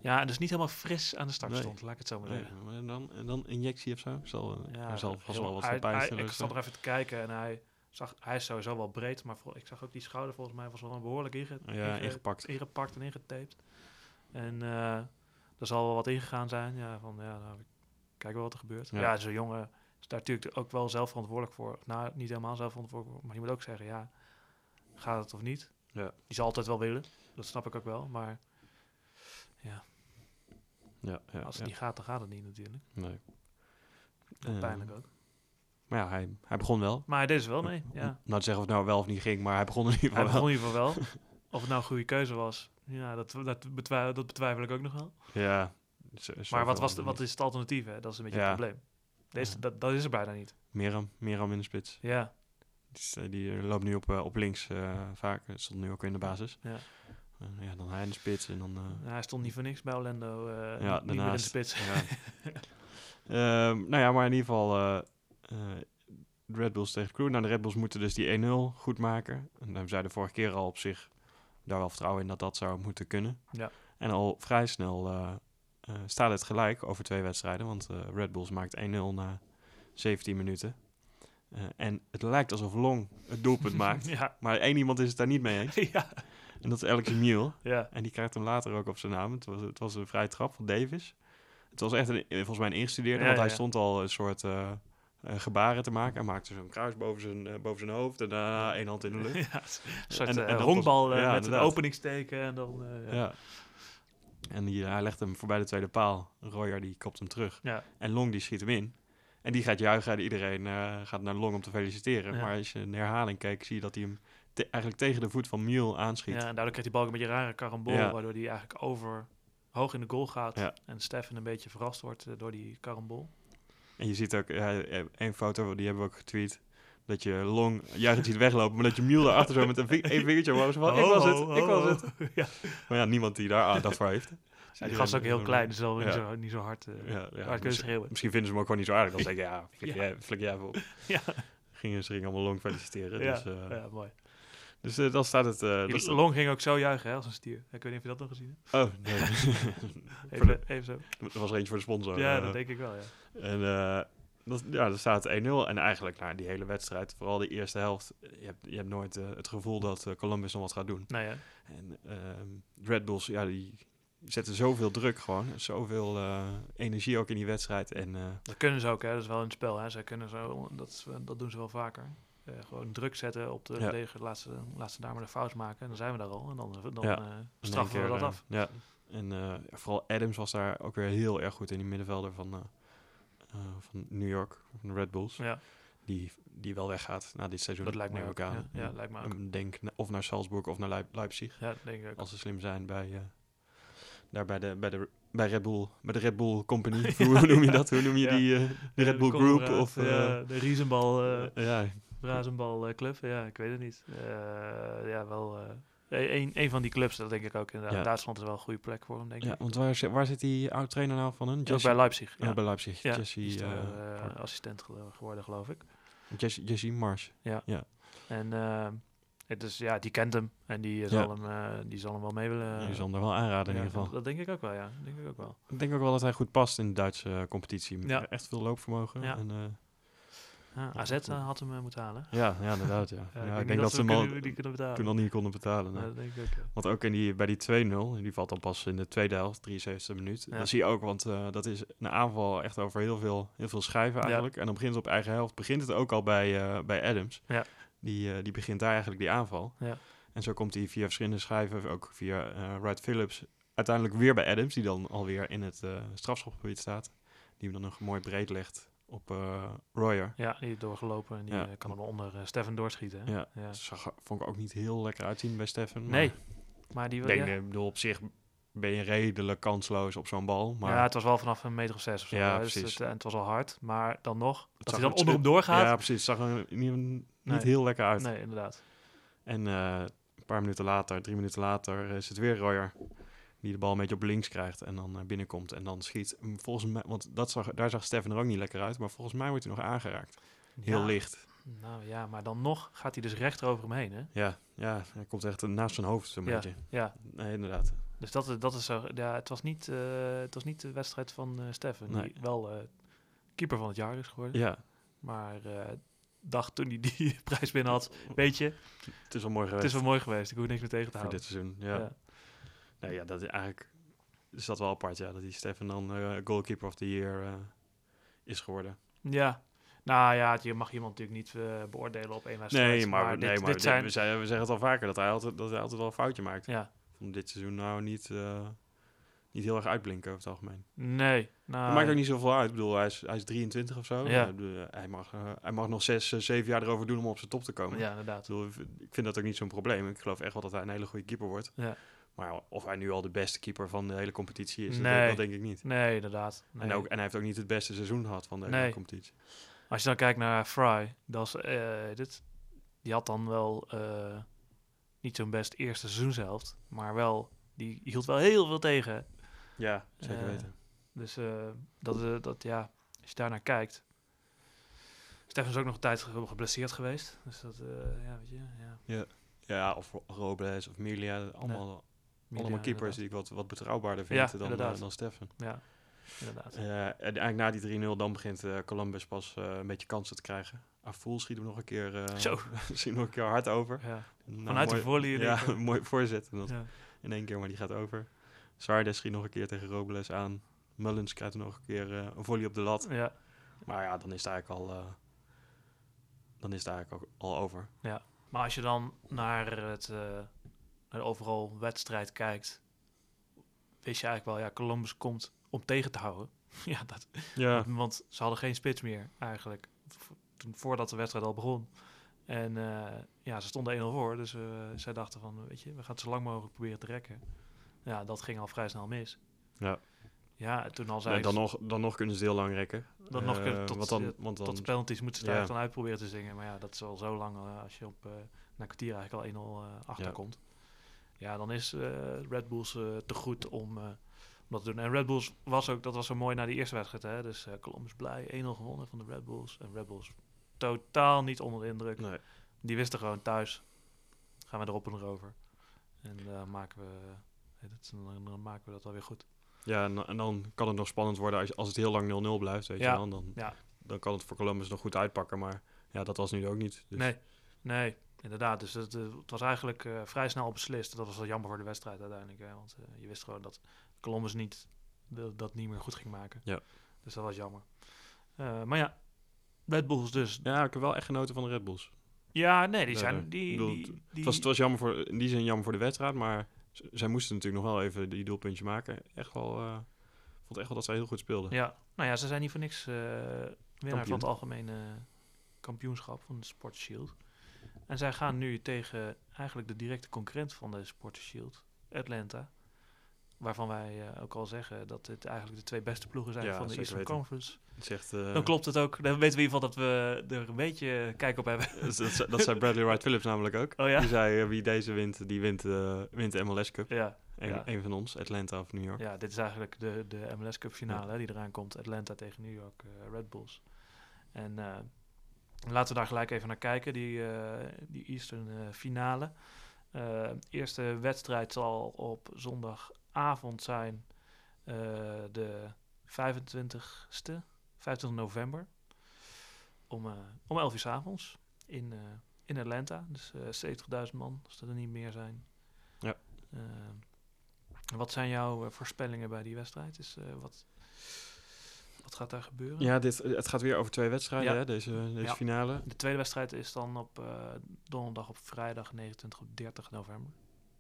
Ja, en dus niet helemaal fris aan de start stond, laat ik het zo maar zeggen. en, dan, en dan injectie of zo? Zal, ja, hij zal vast wel wat hij, pijn hij, Ik zat er even te kijken en hij, zag, hij is sowieso wel breed, maar voor, ik zag ook die schouder volgens mij was wel een behoorlijk inge, ja, ingepakt. ingepakt en ingetaped. En uh, er zal wel wat ingegaan zijn. Ja, van ja, nou, kijk wel wat er gebeurt. Ja, ja zo'n jongen is daar natuurlijk ook wel zelf verantwoordelijk voor. Nou, niet helemaal zelf verantwoordelijk voor, maar je moet ook zeggen, ja, gaat het of niet? Ja. Die zal altijd wel willen. Dat snap ik ook wel, maar ja. Ja, ja Als het niet gaat, dan gaat het niet natuurlijk. Nee. pijnlijk ook. Maar ja, hij, hij begon wel. Maar hij deed er wel mee, ja. Nou, zeggen of het nou wel of niet ging, maar hij begon in ieder geval hij begon in ieder geval wel. Of het nou een goede keuze was, ja, dat, dat, betwijfel, dat betwijfel ik ook nog wel. Ja. maar wat, was de, wat is het alternatief? Hè? Dat is een beetje het probleem. Deze, dat, dat is er bijna niet. Meram, Meram in de spits. Ja. Die, eh, die loopt nu op, uh, op links uh, vaak. Stond nu ook in de basis. Ja. Ja, dan hij in de spits en dan... Ja, hij stond niet voor niks bij Orlando. ja, niet meer in de spits. Ja. um, nou ja, maar in ieder geval... Red Bulls tegen Crew. Nou, de Red Bulls moeten dus die 1-0 goed maken. En we zeiden vorige keer al op zich daar wel vertrouwen in dat dat zou moeten kunnen. Ja. En al vrij snel uh, uh, staat het gelijk over twee wedstrijden. Want uh, Red Bulls maakt 1-0 na 17 minuten. en het lijkt alsof Long het doelpunt maakt. ja. Maar één iemand is het daar niet mee eens. ja. En dat is Alex Emile. ja. En die krijgt hem later ook op zijn naam. Het was, het was een vrije trap van Davis. Het was echt een, volgens mij een ingestudeerde. Ja, want hij stond al een soort uh, gebaren te maken. Hij maakte zo'n kruis boven zijn, uh, boven zijn hoofd en daarna één hand in de lucht. ja, een soort en, en honkbal met inderdaad. een openingsteken en dan... ja. ja. En die, hij legt hem voorbij de tweede paal. Royer die kopt hem terug. Ja. En Long die schiet hem in. En die gaat juichen. En iedereen uh, gaat naar Long om te feliciteren. Maar als je een herhaling kijkt, zie je dat hij hem te eigenlijk tegen de voet van Mule aanschiet. Ja, en daardoor krijgt die bal een beetje rare karambol. Waardoor hij eigenlijk over hoog in de goal gaat. En Steffen een beetje verrast wordt door die karambol. En je ziet ook, ja, een foto, die hebben we ook getweet. Dat je long juichend ziet weglopen, maar dat je Mule daarachter zo met een, ving, een vingertje omhoog van, ik was het, ik was het. Ja. Maar ja, niemand die daar aandacht voor heeft. Ja, die gast is ook heel klein, dus zal ja. niet, zo, niet zo hard, uh, ja, hard kunnen schreeuwen. Misschien vinden ze hem ook gewoon niet zo aardig. Dan zeg ik, ja, flik. Jij, flik jij op. Ja. Gingen ze allemaal long feliciteren. Ja, dus, uh, ja mooi. Dus uh, dan staat het... Uh, dat Long ging ook zo juichen hè, als een stier. Ik weet niet of je dat nog gezien hebt. Oh, nee. even, even zo. Dat was er eentje voor de sponsor. Ja, dat denk ik wel, ja. En dat, ja, er staat 1-0. En eigenlijk, nou, die hele wedstrijd, vooral de eerste helft, je hebt, je hebt nooit het gevoel dat Columbus nog wat gaat doen. Nee, ja. En uh, Red Bulls, ja, die zetten zoveel druk gewoon. Zoveel uh, energie ook in die wedstrijd. En, dat kunnen ze ook, hè. Dat is wel een spel, hè. Ze kunnen zo, dat, dat doen ze wel vaker. Gewoon druk zetten op de ja. verdediger, laatste, laatste daar maar de fout maken. En dan zijn we daar al. En dan, dan ja. straffen we dat af. Ja. En vooral Adams was daar ook weer heel erg goed in die middenvelder van van New York, van de Red Bulls. Ja. Die, die wel weggaat na dit seizoen. Dat lijkt mij ook aan. Ja, lijkt me ook. Denk of naar Salzburg of naar Leip Leipzig. Ja, denk ik ook. Als ze slim zijn bij, daar bij de, bij de bij Red Bull, bij de Red Bull Company. Hoe noem je dat? Hoe noem je ja. die? Uh, de Red Bull Group of uh, de Riesenbal. Uh, ja. Razenbal Club. Ja, ik weet het niet. ja, wel een, een van die clubs, dat denk ik ook inderdaad. Ja. Duitsland is wel een goede plek voor hem, denk ja, ik. Want waar, waar zit die oud-trainer nou van hun? Jesse? bij Leipzig. Ja. Oh, bij Leipzig. Ja, Jesse, is uh, assistent geworden, geloof ik. Jesse, Jesse Mars. Ja. ja. En uh, het is, ja, die kent hem en die, zal, hem, die zal hem wel mee willen. Die zal hem er wel aanraden in ieder geval. Dat denk ik ook wel, ja. denk ik ook wel. Ik denk ook wel dat hij goed past in de Duitse competitie. Ja. Echt veel loopvermogen. Ja. En, ja, AZ uh, had hem uh, moeten halen. Ja, ja inderdaad. Ja. ja, ja ik, ik denk dat, ze hem die kunnen betalen. toen al niet konden betalen. Nee. Ja, denk ik ook, ja. Want ook in die, bij die 2-0, die valt dan pas in de tweede helft, 73 minuut. Dan zie je ook, want uh, dat is een aanval echt over heel veel, heel veel schijven eigenlijk. En dan begint het op eigen helft. Begint het ook al bij, bij Adams. Ja. Die, die begint daar eigenlijk die aanval. Ja. En zo komt hij via verschillende schijven, ook via Wright Phillips, uiteindelijk weer bij Adams, die dan alweer in het strafschopgebied staat. Die hem dan nog mooi breed legt op eh Royer. Ja, die is doorgelopen en die Ja. eh, kan hem onder eh, Stefan doorschieten. hè? Ja, Ja. Zag, er- vond ik ook niet heel lekker uitzien bij Steffen. maar Nee, maar die denk, ja. ik bedoel, op zich ben je redelijk kansloos op zo'n bal. Maar ja, het was wel vanaf een meter of zes of zo. Ja, dus het, en het was al hard, maar dan nog, dat hij dan er- onder hem doorgaat. Ja, precies. Het zag er niet, niet Nee. heel lekker uit. nee, inderdaad. En een paar minuten later, drie minuten later, is het weer Royer. Die de bal een beetje op links krijgt en dan eh, binnenkomt en dan schiet. Volgens mij, want dat zag, daar zag Steffen er ook niet lekker uit. Maar volgens mij wordt hij nog aangeraakt. Heel Ja, licht. Nou ja, maar dan nog gaat hij dus recht over hem heen, hè? Ja, ja, hij komt echt naast zijn hoofd zo'n Ja. beetje. Ja, Nee, inderdaad. dus dat, is- dat is zo. Ja, het was niet, eh, het was niet de wedstrijd van eh Steffen, Nee. die wel eh, keeper van het jaar is geworden. Ja, Maar eh dacht toen hij die prijs binnen had, weet je, het is wel mooi het geweest is wel mooi geweest. Ik hoef niks meer tegen te voor houden. dit seizoen. Ja. Ja. Nee, ja, dat is eigenlijk is dat wel apart, ja. Dat die Steffen dan eh, goalkeeper of the year eh, is geworden. Ja. Nou ja, je mag iemand natuurlijk niet eh, beoordelen op één wedstrijd. Nee, maar, dit, nee, maar dit zijn... we, zeggen, we zeggen het al vaker, dat hij altijd, dat hij altijd wel een foutje maakt. Ja, Vond dit seizoen nou niet, niet heel erg uitblinken over het algemeen. nee. Nou, Het maakt ook niet zoveel uit. Ik bedoel, hij is, hij is 23 of zo. Ja. Ik hij, mag, hij mag nog zes, eh, zeven jaar erover doen om op zijn top te komen. Ja, Ik, inderdaad. bedoel, ik vind dat ook niet zo'n probleem. Ik geloof echt wel dat hij een hele goede keeper wordt. Ja. Maar of hij nu al de beste keeper van de hele competitie is, dat, Nee. denk, dat denk ik niet. Nee, inderdaad. Nee. En, ook, en hij heeft ook niet het beste seizoen gehad van de hele competitie. Als je dan kijkt naar Fry, dat is, eh, dit, die had dan wel eh, niet zo'n best eerste seizoenshelft, maar wel, die hield wel heel veel tegen. Ja, zeker Eh, weten. Dus eh, dat, eh, dat, ja, als je daarnaar kijkt. Stefan is ook nog een tijd ge- geblesseerd geweest. Dus dat, eh, ja, weet je, ja. Ja, of Robles of Milia. Allemaal, allemaal Media, keepers die ik wat, wat betrouwbaarder vind Ja, dan, eh, dan Steffen. Ja, inderdaad. Eh, en eigenlijk na die 3-0 dan begint eh, Columbus pas een beetje kansen te krijgen. Afvoel schiet hem nog een keer, Zo. schiet nog een keer hard over. Ja. Nou, Vanuit de volley Ja, een mooi voorzet. En dat Ja. In één keer, maar die gaat over. Sardes schiet nog een keer tegen Robles aan. Mullins krijgt nog een keer een volley op de lat. ja, Maar ja, dan is het eigenlijk al, dan is het eigenlijk al, al over. maar als je dan naar, het, naar de overal wedstrijd kijkt, wist je eigenlijk wel, ja, Columbus komt om tegen te houden. ja, dat, Ja, Want ze hadden geen spits meer eigenlijk. Toen, voordat de wedstrijd al begon. En eh, ja, ze stonden 1-0 voor. Dus eh, zij dachten van, weet je, we gaan het zo lang mogelijk proberen te rekken. Ja, dat ging al vrij snel mis. Ja. Ja, en toen al zei nee, dan, nog, dan nog kunnen ze heel lang rekken. Dan nog kunnen- Eh, tot- want dan, want dan, tot de penalties moeten ze het Ja. dan uit proberen te zingen. Maar ja, dat is al zo lang als je op na een kwartier eigenlijk al 1-0 eh achterkomt. Ja, dan is eh, Red Bulls eh, te goed om, eh, om dat te doen. En Red Bulls was ook, dat was zo mooi na die eerste wedstrijd. Hè? Dus Columbus blij, 1-0 gewonnen van de Red Bulls. En Red Bulls totaal niet onder de indruk. nee. Die wisten gewoon thuis, gaan we erop en erover. En maken we, dat, dan, maken we dat alweer goed. Ja, en, en dan kan het nog spannend worden als, als het heel lang 0-0 blijft. Weet Ja, je wel. Dan, ja. dan kan het voor Columbus nog goed uitpakken. Maar ja, dat was nu ook niet. Dus, Nee, nee, inderdaad. Dus het, eh, het was eigenlijk eh, vrij snel beslist. Dat was wel jammer voor de wedstrijd uiteindelijk. Hè? Want eh, je wist gewoon dat Columbus niet, de- dat niet meer goed ging maken. Ja. Dus dat was jammer. Maar ja, Red Bulls dus. Ja, ik heb wel echt genoten van de Red Bulls. Ja, nee, die zijn... Die, bedoel, die, die, Het was, het was jammer voor, in die zin jammer voor de wedstrijd, maar zij moesten natuurlijk nog wel even die doelpuntje maken. Echt wel, ik vond echt wel dat zij heel goed speelden. Ja, nou ja, ze zijn niet voor niks eh, winnaar van het algemene kampioenschap van de Sport Shield. En zij gaan nu tegen eigenlijk de directe concurrent van de Sport Shield, Atlanta. Waarvan wij eh, ook al zeggen dat het eigenlijk de twee beste ploegen zijn Ja, van de Eastern. Conference. Echt, eh, Dan klopt het ook. Dan weten we in ieder geval dat we er een beetje kijk op hebben. dat, dat, dat zei Bradley Wright Phillips namelijk ook. Oh ja? Die zei, eh, wie deze wint, die wint, eh, wint de MLS Cup. Ja, Een, ja. een van ons, Atlanta of New York. ja, dit is eigenlijk de, de MLS Cup finale die eraan komt. Atlanta tegen New York eh, Red Bulls. En eh, laten we daar gelijk even naar kijken, die, eh, die Eastern eh, finale. Eh, eerste wedstrijd zal op zondagavond zijn, de 25ste, 25 november. Om, om 11 uur s avonds in, in Atlanta. Dus eh 70.000 man, als er er niet meer zijn. Ja. Wat zijn jouw voorspellingen bij die wedstrijd? Is, wat, wat gaat daar gebeuren? Ja, dit, het gaat weer over twee wedstrijden, Ja. hè, deze, deze Ja. finale. De tweede wedstrijd is dan op eh, donderdag op vrijdag 29 of 30 november.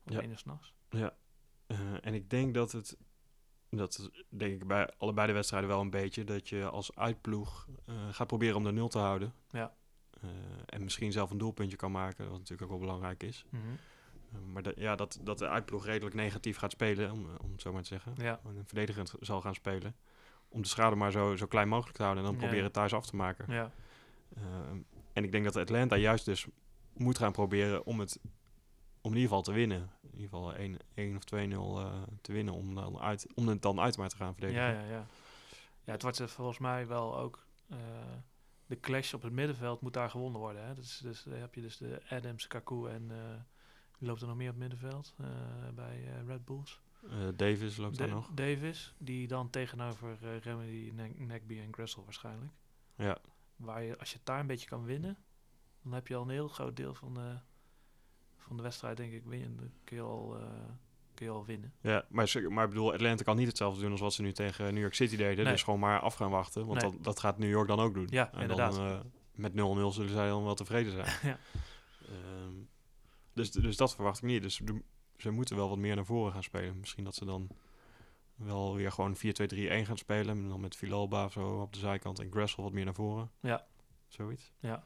Om Ja. 1 uur s'nachts. Eh, en ik denk dat het dat denk ik bij allebei de wedstrijden wel een beetje, dat je als uitploeg eh, gaat proberen om de nul te houden. Ja. En misschien zelf een doelpuntje kan maken, wat natuurlijk ook wel belangrijk is. Mhm. Maar dat, ja, dat, dat de uitploeg redelijk negatief gaat spelen, om, om het zo maar te zeggen. Ja. En verdedigend zal gaan spelen. Om de schade maar zo, zo klein mogelijk te houden en dan Ja, proberen ja. thuis af te maken. Ja. Ehm, en ik denk dat Atlanta juist dus moet gaan proberen om het om in ieder geval te winnen. In ieder geval 1, 1 of 2-0 eh, te winnen om, dan uit, om het dan uit maar te gaan verdedigen. Ja, ja, ja. Ja, het wordt eh, volgens mij wel ook... eh, de clash op het middenveld moet daar gewonnen worden. Hè? Dus, dus dan heb je dus de Adams, Kaku en... eh wie loopt er nog meer op het middenveld eh, bij eh, Red Bulls? Eh, Davis loopt daar Da- nog. Davis, die dan tegenover eh Remedy, Nekby en Gressel waarschijnlijk. Ja. Waar je, als je daar een beetje kan winnen, dan heb je al een heel groot deel van de, van de wedstrijd, denk ik, win, dan kun je al, eh, kun je al winnen. Ja, maar, maar ik bedoel, Atlanta kan niet hetzelfde doen als wat ze nu tegen New York City deden. Nee. Dus gewoon maar af gaan wachten. Want Nee. dat, dat gaat New York dan ook doen. Ja, en inderdaad. dan met 0-0 zullen zij dan wel tevreden zijn. Ja. Ehm, dus, dus dat verwacht ik niet. Dus ze moeten wel wat meer naar voren gaan spelen. Misschien dat ze dan wel weer gewoon 4-2-3-1 gaan spelen. En dan met Villalba of zo op de zijkant en Gressel wat meer naar voren. Ja. Zoiets. Ja.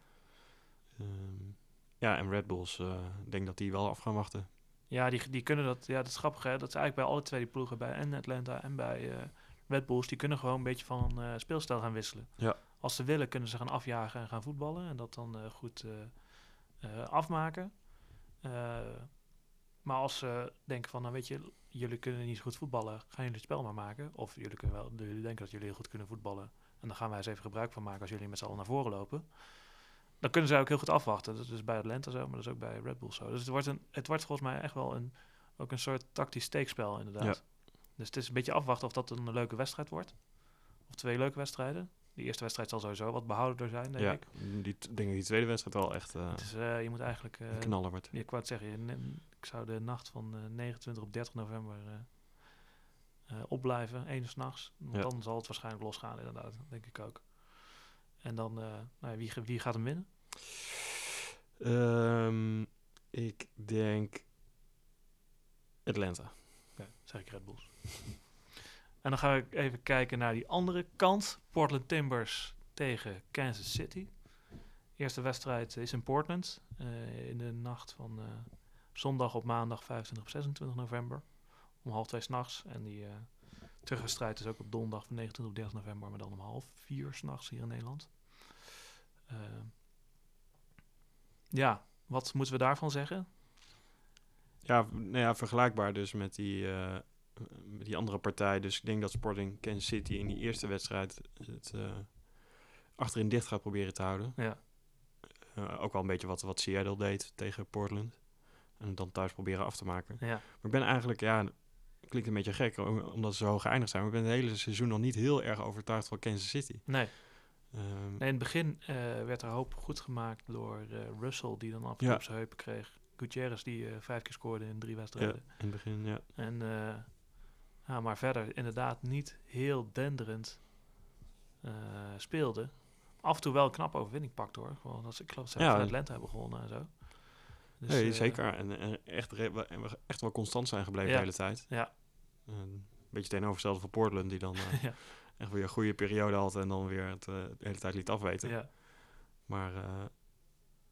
Ehm, ja, en Red Bulls, eh, ik denk dat die wel af gaan wachten. Ja, die, die kunnen dat. Ja, dat is grappig, hè? Dat is eigenlijk bij alle twee die ploegen, bij en Atlanta en bij eh, Red Bulls, die kunnen gewoon een beetje van eh, speelstijl gaan wisselen. Ja. Als ze willen, kunnen ze gaan afjagen en gaan voetballen en dat dan goed afmaken. Maar als ze denken van, nou weet je, jullie kunnen niet zo goed voetballen, gaan jullie het spel maar maken. Of jullie, kunnen wel, jullie denken dat jullie heel goed kunnen voetballen. En dan gaan wij eens even gebruik van maken als jullie met z'n allen naar voren lopen. Dan kunnen zij ook heel goed afwachten. Dat is bij Atlanta zo, maar dat is ook bij Red Bull zo. Dus het wordt, een, het wordt volgens mij echt wel een, ook een soort tactisch steekspel inderdaad. Dus het is een beetje afwachten of dat een leuke wedstrijd wordt. Of twee leuke wedstrijden. De eerste wedstrijd zal sowieso wat behouderder zijn, denk ja, ik. die, denk ik die tweede wedstrijd wel echt eh, je moet eigenlijk... een knaller wordt. ik wou het zeggen, ik zou de nacht van eh, 29 op 30 november opblijven, één s'nachts. Want Ja. dan zal het waarschijnlijk losgaan, inderdaad, denk ik ook. En dan, nou ja, wie, wie gaat hem winnen? Ehm, ik denk Atlanta. Ja, zeg ik Red Bulls. en dan ga ik even kijken naar die andere kant. Portland Timbers tegen Kansas City. Eerste wedstrijd is in Portland. eh, in de nacht van eh, zondag op maandag 25 op 26 november. Om half twee s'nachts. En die terugwedstrijd is ook op donderdag van 29 op 30 november. Maar dan om half vier s'nachts hier in Nederland. Ja, wat moeten we daarvan zeggen? Ja, nou ja, vergelijkbaar dus met die, die andere partij. Dus ik denk dat Sporting Kansas City in die eerste wedstrijd het eh, achterin dicht gaat proberen te houden. Ja, Eh, ook wel een beetje wat, wat Seattle deed tegen Portland. En het dan thuis proberen af te maken. ja. Maar ik ben eigenlijk, ja, klinkt een beetje gek om- omdat ze zo hoog geëindigd zijn. Maar ik ben het hele seizoen nog niet heel erg overtuigd van Kansas City. nee. Ehm, Nee, in het begin eh, werd er hoop goed gemaakt door Russell, die dan af en toe Ja. op zijn heupen kreeg. Gutierrez, die vijf keer scoorde in drie ja, wedstrijden. in het begin, ja. En, ja, maar verder inderdaad niet heel denderend eh, speelde. Af en toe wel een knappe overwinning pakt hoor. Gewoon als, ik geloof dat ze Ja. Atlanta hebben gewonnen en zo. Dus, nee, eh, zeker. En, en echt, en we echt wel constant zijn gebleven Ja. de hele tijd. Ja. Een beetje tegenovergestelde van Portland, die dan eh, ja, echt weer een goede periode had en dan weer het de hele tijd liet afweten. ja. Maar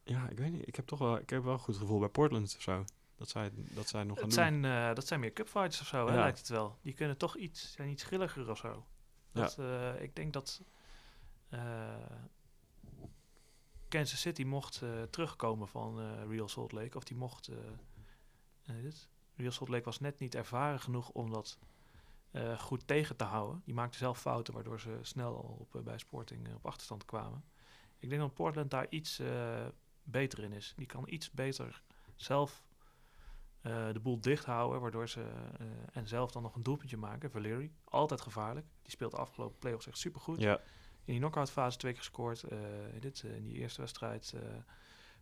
ja, ik weet niet. Ik heb toch wel, ik heb wel een goed gevoel bij Portland of zo. Dat zij, dat zij nog gaan Het doen. zijn, eh, dat zijn meer cupfighters of zo, hè, Ja. lijkt het wel. Die kunnen toch iets, zijn iets grilliger of zo. Dat, eh, ik denk dat eh, Kansas City mocht terugkomen van Real Salt Lake. Of die mocht... Real Salt Lake was net niet ervaren genoeg om dat goed tegen te houden. Die maakte zelf fouten, waardoor ze snel al op, bij Sporting op achterstand kwamen. Ik denk dat Portland daar iets beter in is. Die kan iets beter zelf eh, de boel dicht houden, waardoor ze eh, en zelf dan nog een doelpuntje maken. Valeri, altijd gevaarlijk. Die speelt de afgelopen playoffs echt supergoed. Ja, In die knockout fase twee keer gescoord. eh, in dit, in die eerste wedstrijd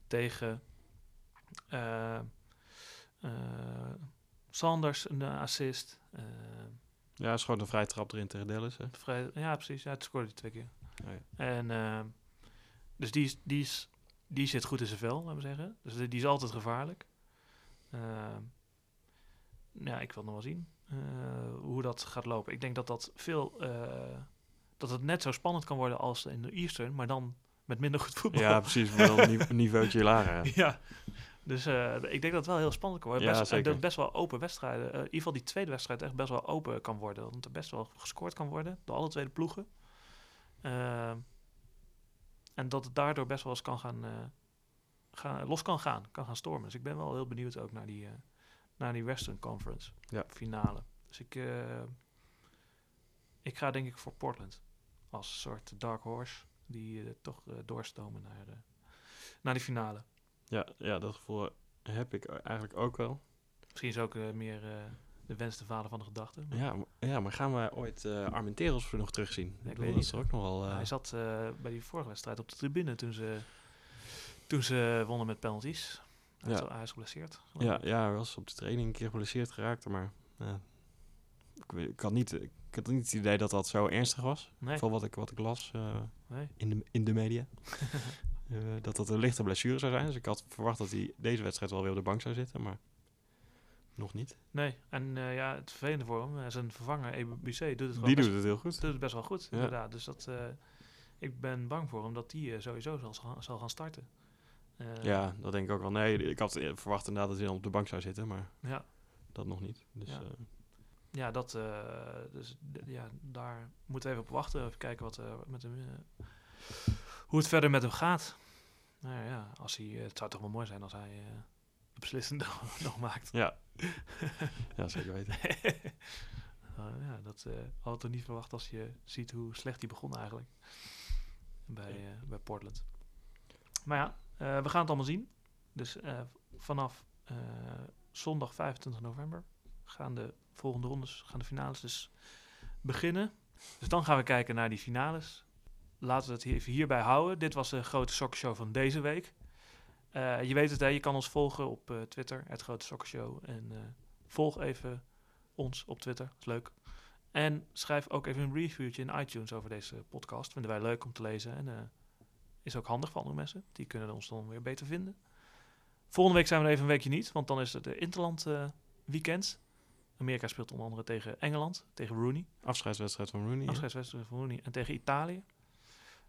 tegen Sanders een assist. ja, is gewoon een vrije trap erin tegen Dallas. Hè? vrij, ja, precies. Ja, het scoorde hij twee keer. Oh ja. En dus die, is, die, is, die zit goed in zijn vel, laten we zeggen. Dus die, die is altijd gevaarlijk. Eh, ja, ik wil nog wel zien. eh, hoe dat gaat lopen. Ik denk dat dat veel... eh, dat het net zo spannend kan worden als in de Eastern, maar dan met minder goed voetbal. Ja, precies. Maar dan een nive- een niveautje lager. ja. Dus eh, ik denk dat het wel heel spannend kan worden. Ja, best, dat best wel open wedstrijden. in ieder geval die tweede wedstrijd echt best wel open kan worden. Want er best wel gescoord kan worden door alle tweede ploegen. Eh, en dat het daardoor best wel eens kan gaan, gaan los kan gaan, kan gaan stormen. Dus ik ben wel heel benieuwd ook naar die, eh, naar die Western Conference Ja. finale. Dus ik, eh, ik ga denk ik voor Portland als soort dark horse die eh, toch doorstomen naar, naar die finale. Ja, ja, dat gevoel heb ik eigenlijk ook wel. Misschien is ook meer de wens de vader van de gedachte. Maar Ja, maar, ja, maar gaan we ooit eh Armenteros nog terugzien? ik bedoel, weet dat niet. is er ook nogal... Hij zat bij die vorige wedstrijd op de tribune toen ze, toen ze wonnen met penalties. Hij, Ja. is, hij is geblesseerd. ja, ik. ja, hij was op de training een keer geblesseerd geraakt, maar... ja, ik, weet, ik, had niet, ik had niet het idee dat dat zo ernstig was. Nee, Van wat ik, wat ik las eh, nee. in, de, in de media. Eh, dat dat een lichte blessure zou zijn. Dus ik had verwacht dat hij deze wedstrijd wel weer op de bank zou zitten, maar nog niet. nee. En eh, ja, het vervelende voor hem, eh, zijn vervanger EBC doet het gewoon Die best, doet het heel goed. doet het best wel goed. Ja. Inderdaad. Dus dat, eh, ik ben bang voor hem dat die eh, sowieso zal- zal gaan starten. Eh, Ja, dat denk ik ook wel. Nee, ik had eh, verwacht inderdaad dat hij dan op de bank zou zitten, maar ja. dat nog niet. Dus Ja. eh, Ja, dat, dus, ja, daar moeten we even op wachten. Even kijken wat, met hem, hoe het verder met hem gaat. Nou ja, als hij, het zou toch wel mooi zijn als hij eh, de beslissing nog, maakt. ja. ja, zeker weten. Uh, ja, dat eh had ik toch niet verwacht als je ziet hoe slecht hij begon eigenlijk. Bij, eh, bij Portland. Maar ja, we gaan het allemaal zien. Dus eh, vanaf eh, zondag 25 november gaan de volgende rondes, gaan de finales dus beginnen. Dus dan gaan we kijken naar die finales. Laten we het even hierbij houden. Dit was de grote sokkershow van deze week. Eh, je weet het, hè, je kan ons volgen op eh, Twitter, het Grote Sokkershow. En eh, volg even ons op Twitter, dat is leuk. En schrijf ook even een reviewtje in iTunes over deze podcast. Vinden wij leuk om te lezen en eh, is ook handig voor andere mensen. Die kunnen ons dan weer beter vinden. Volgende week zijn we er even een weekje niet, want dan is het de Interland eh, weekend. Amerika speelt onder andere tegen Engeland, tegen Rooney. Afscheidswedstrijd van Rooney. Afscheidswedstrijd van Rooney en tegen Italië.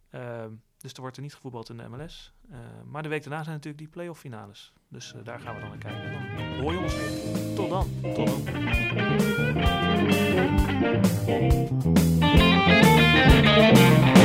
Ehm, dus er wordt er niet gevoetbald in de MLS. Eh, maar de week daarna zijn natuurlijk die playoff finales. Dus eh, daar gaan we dan naar kijken. Dan hoor je ons weer. Tot dan. Tot dan.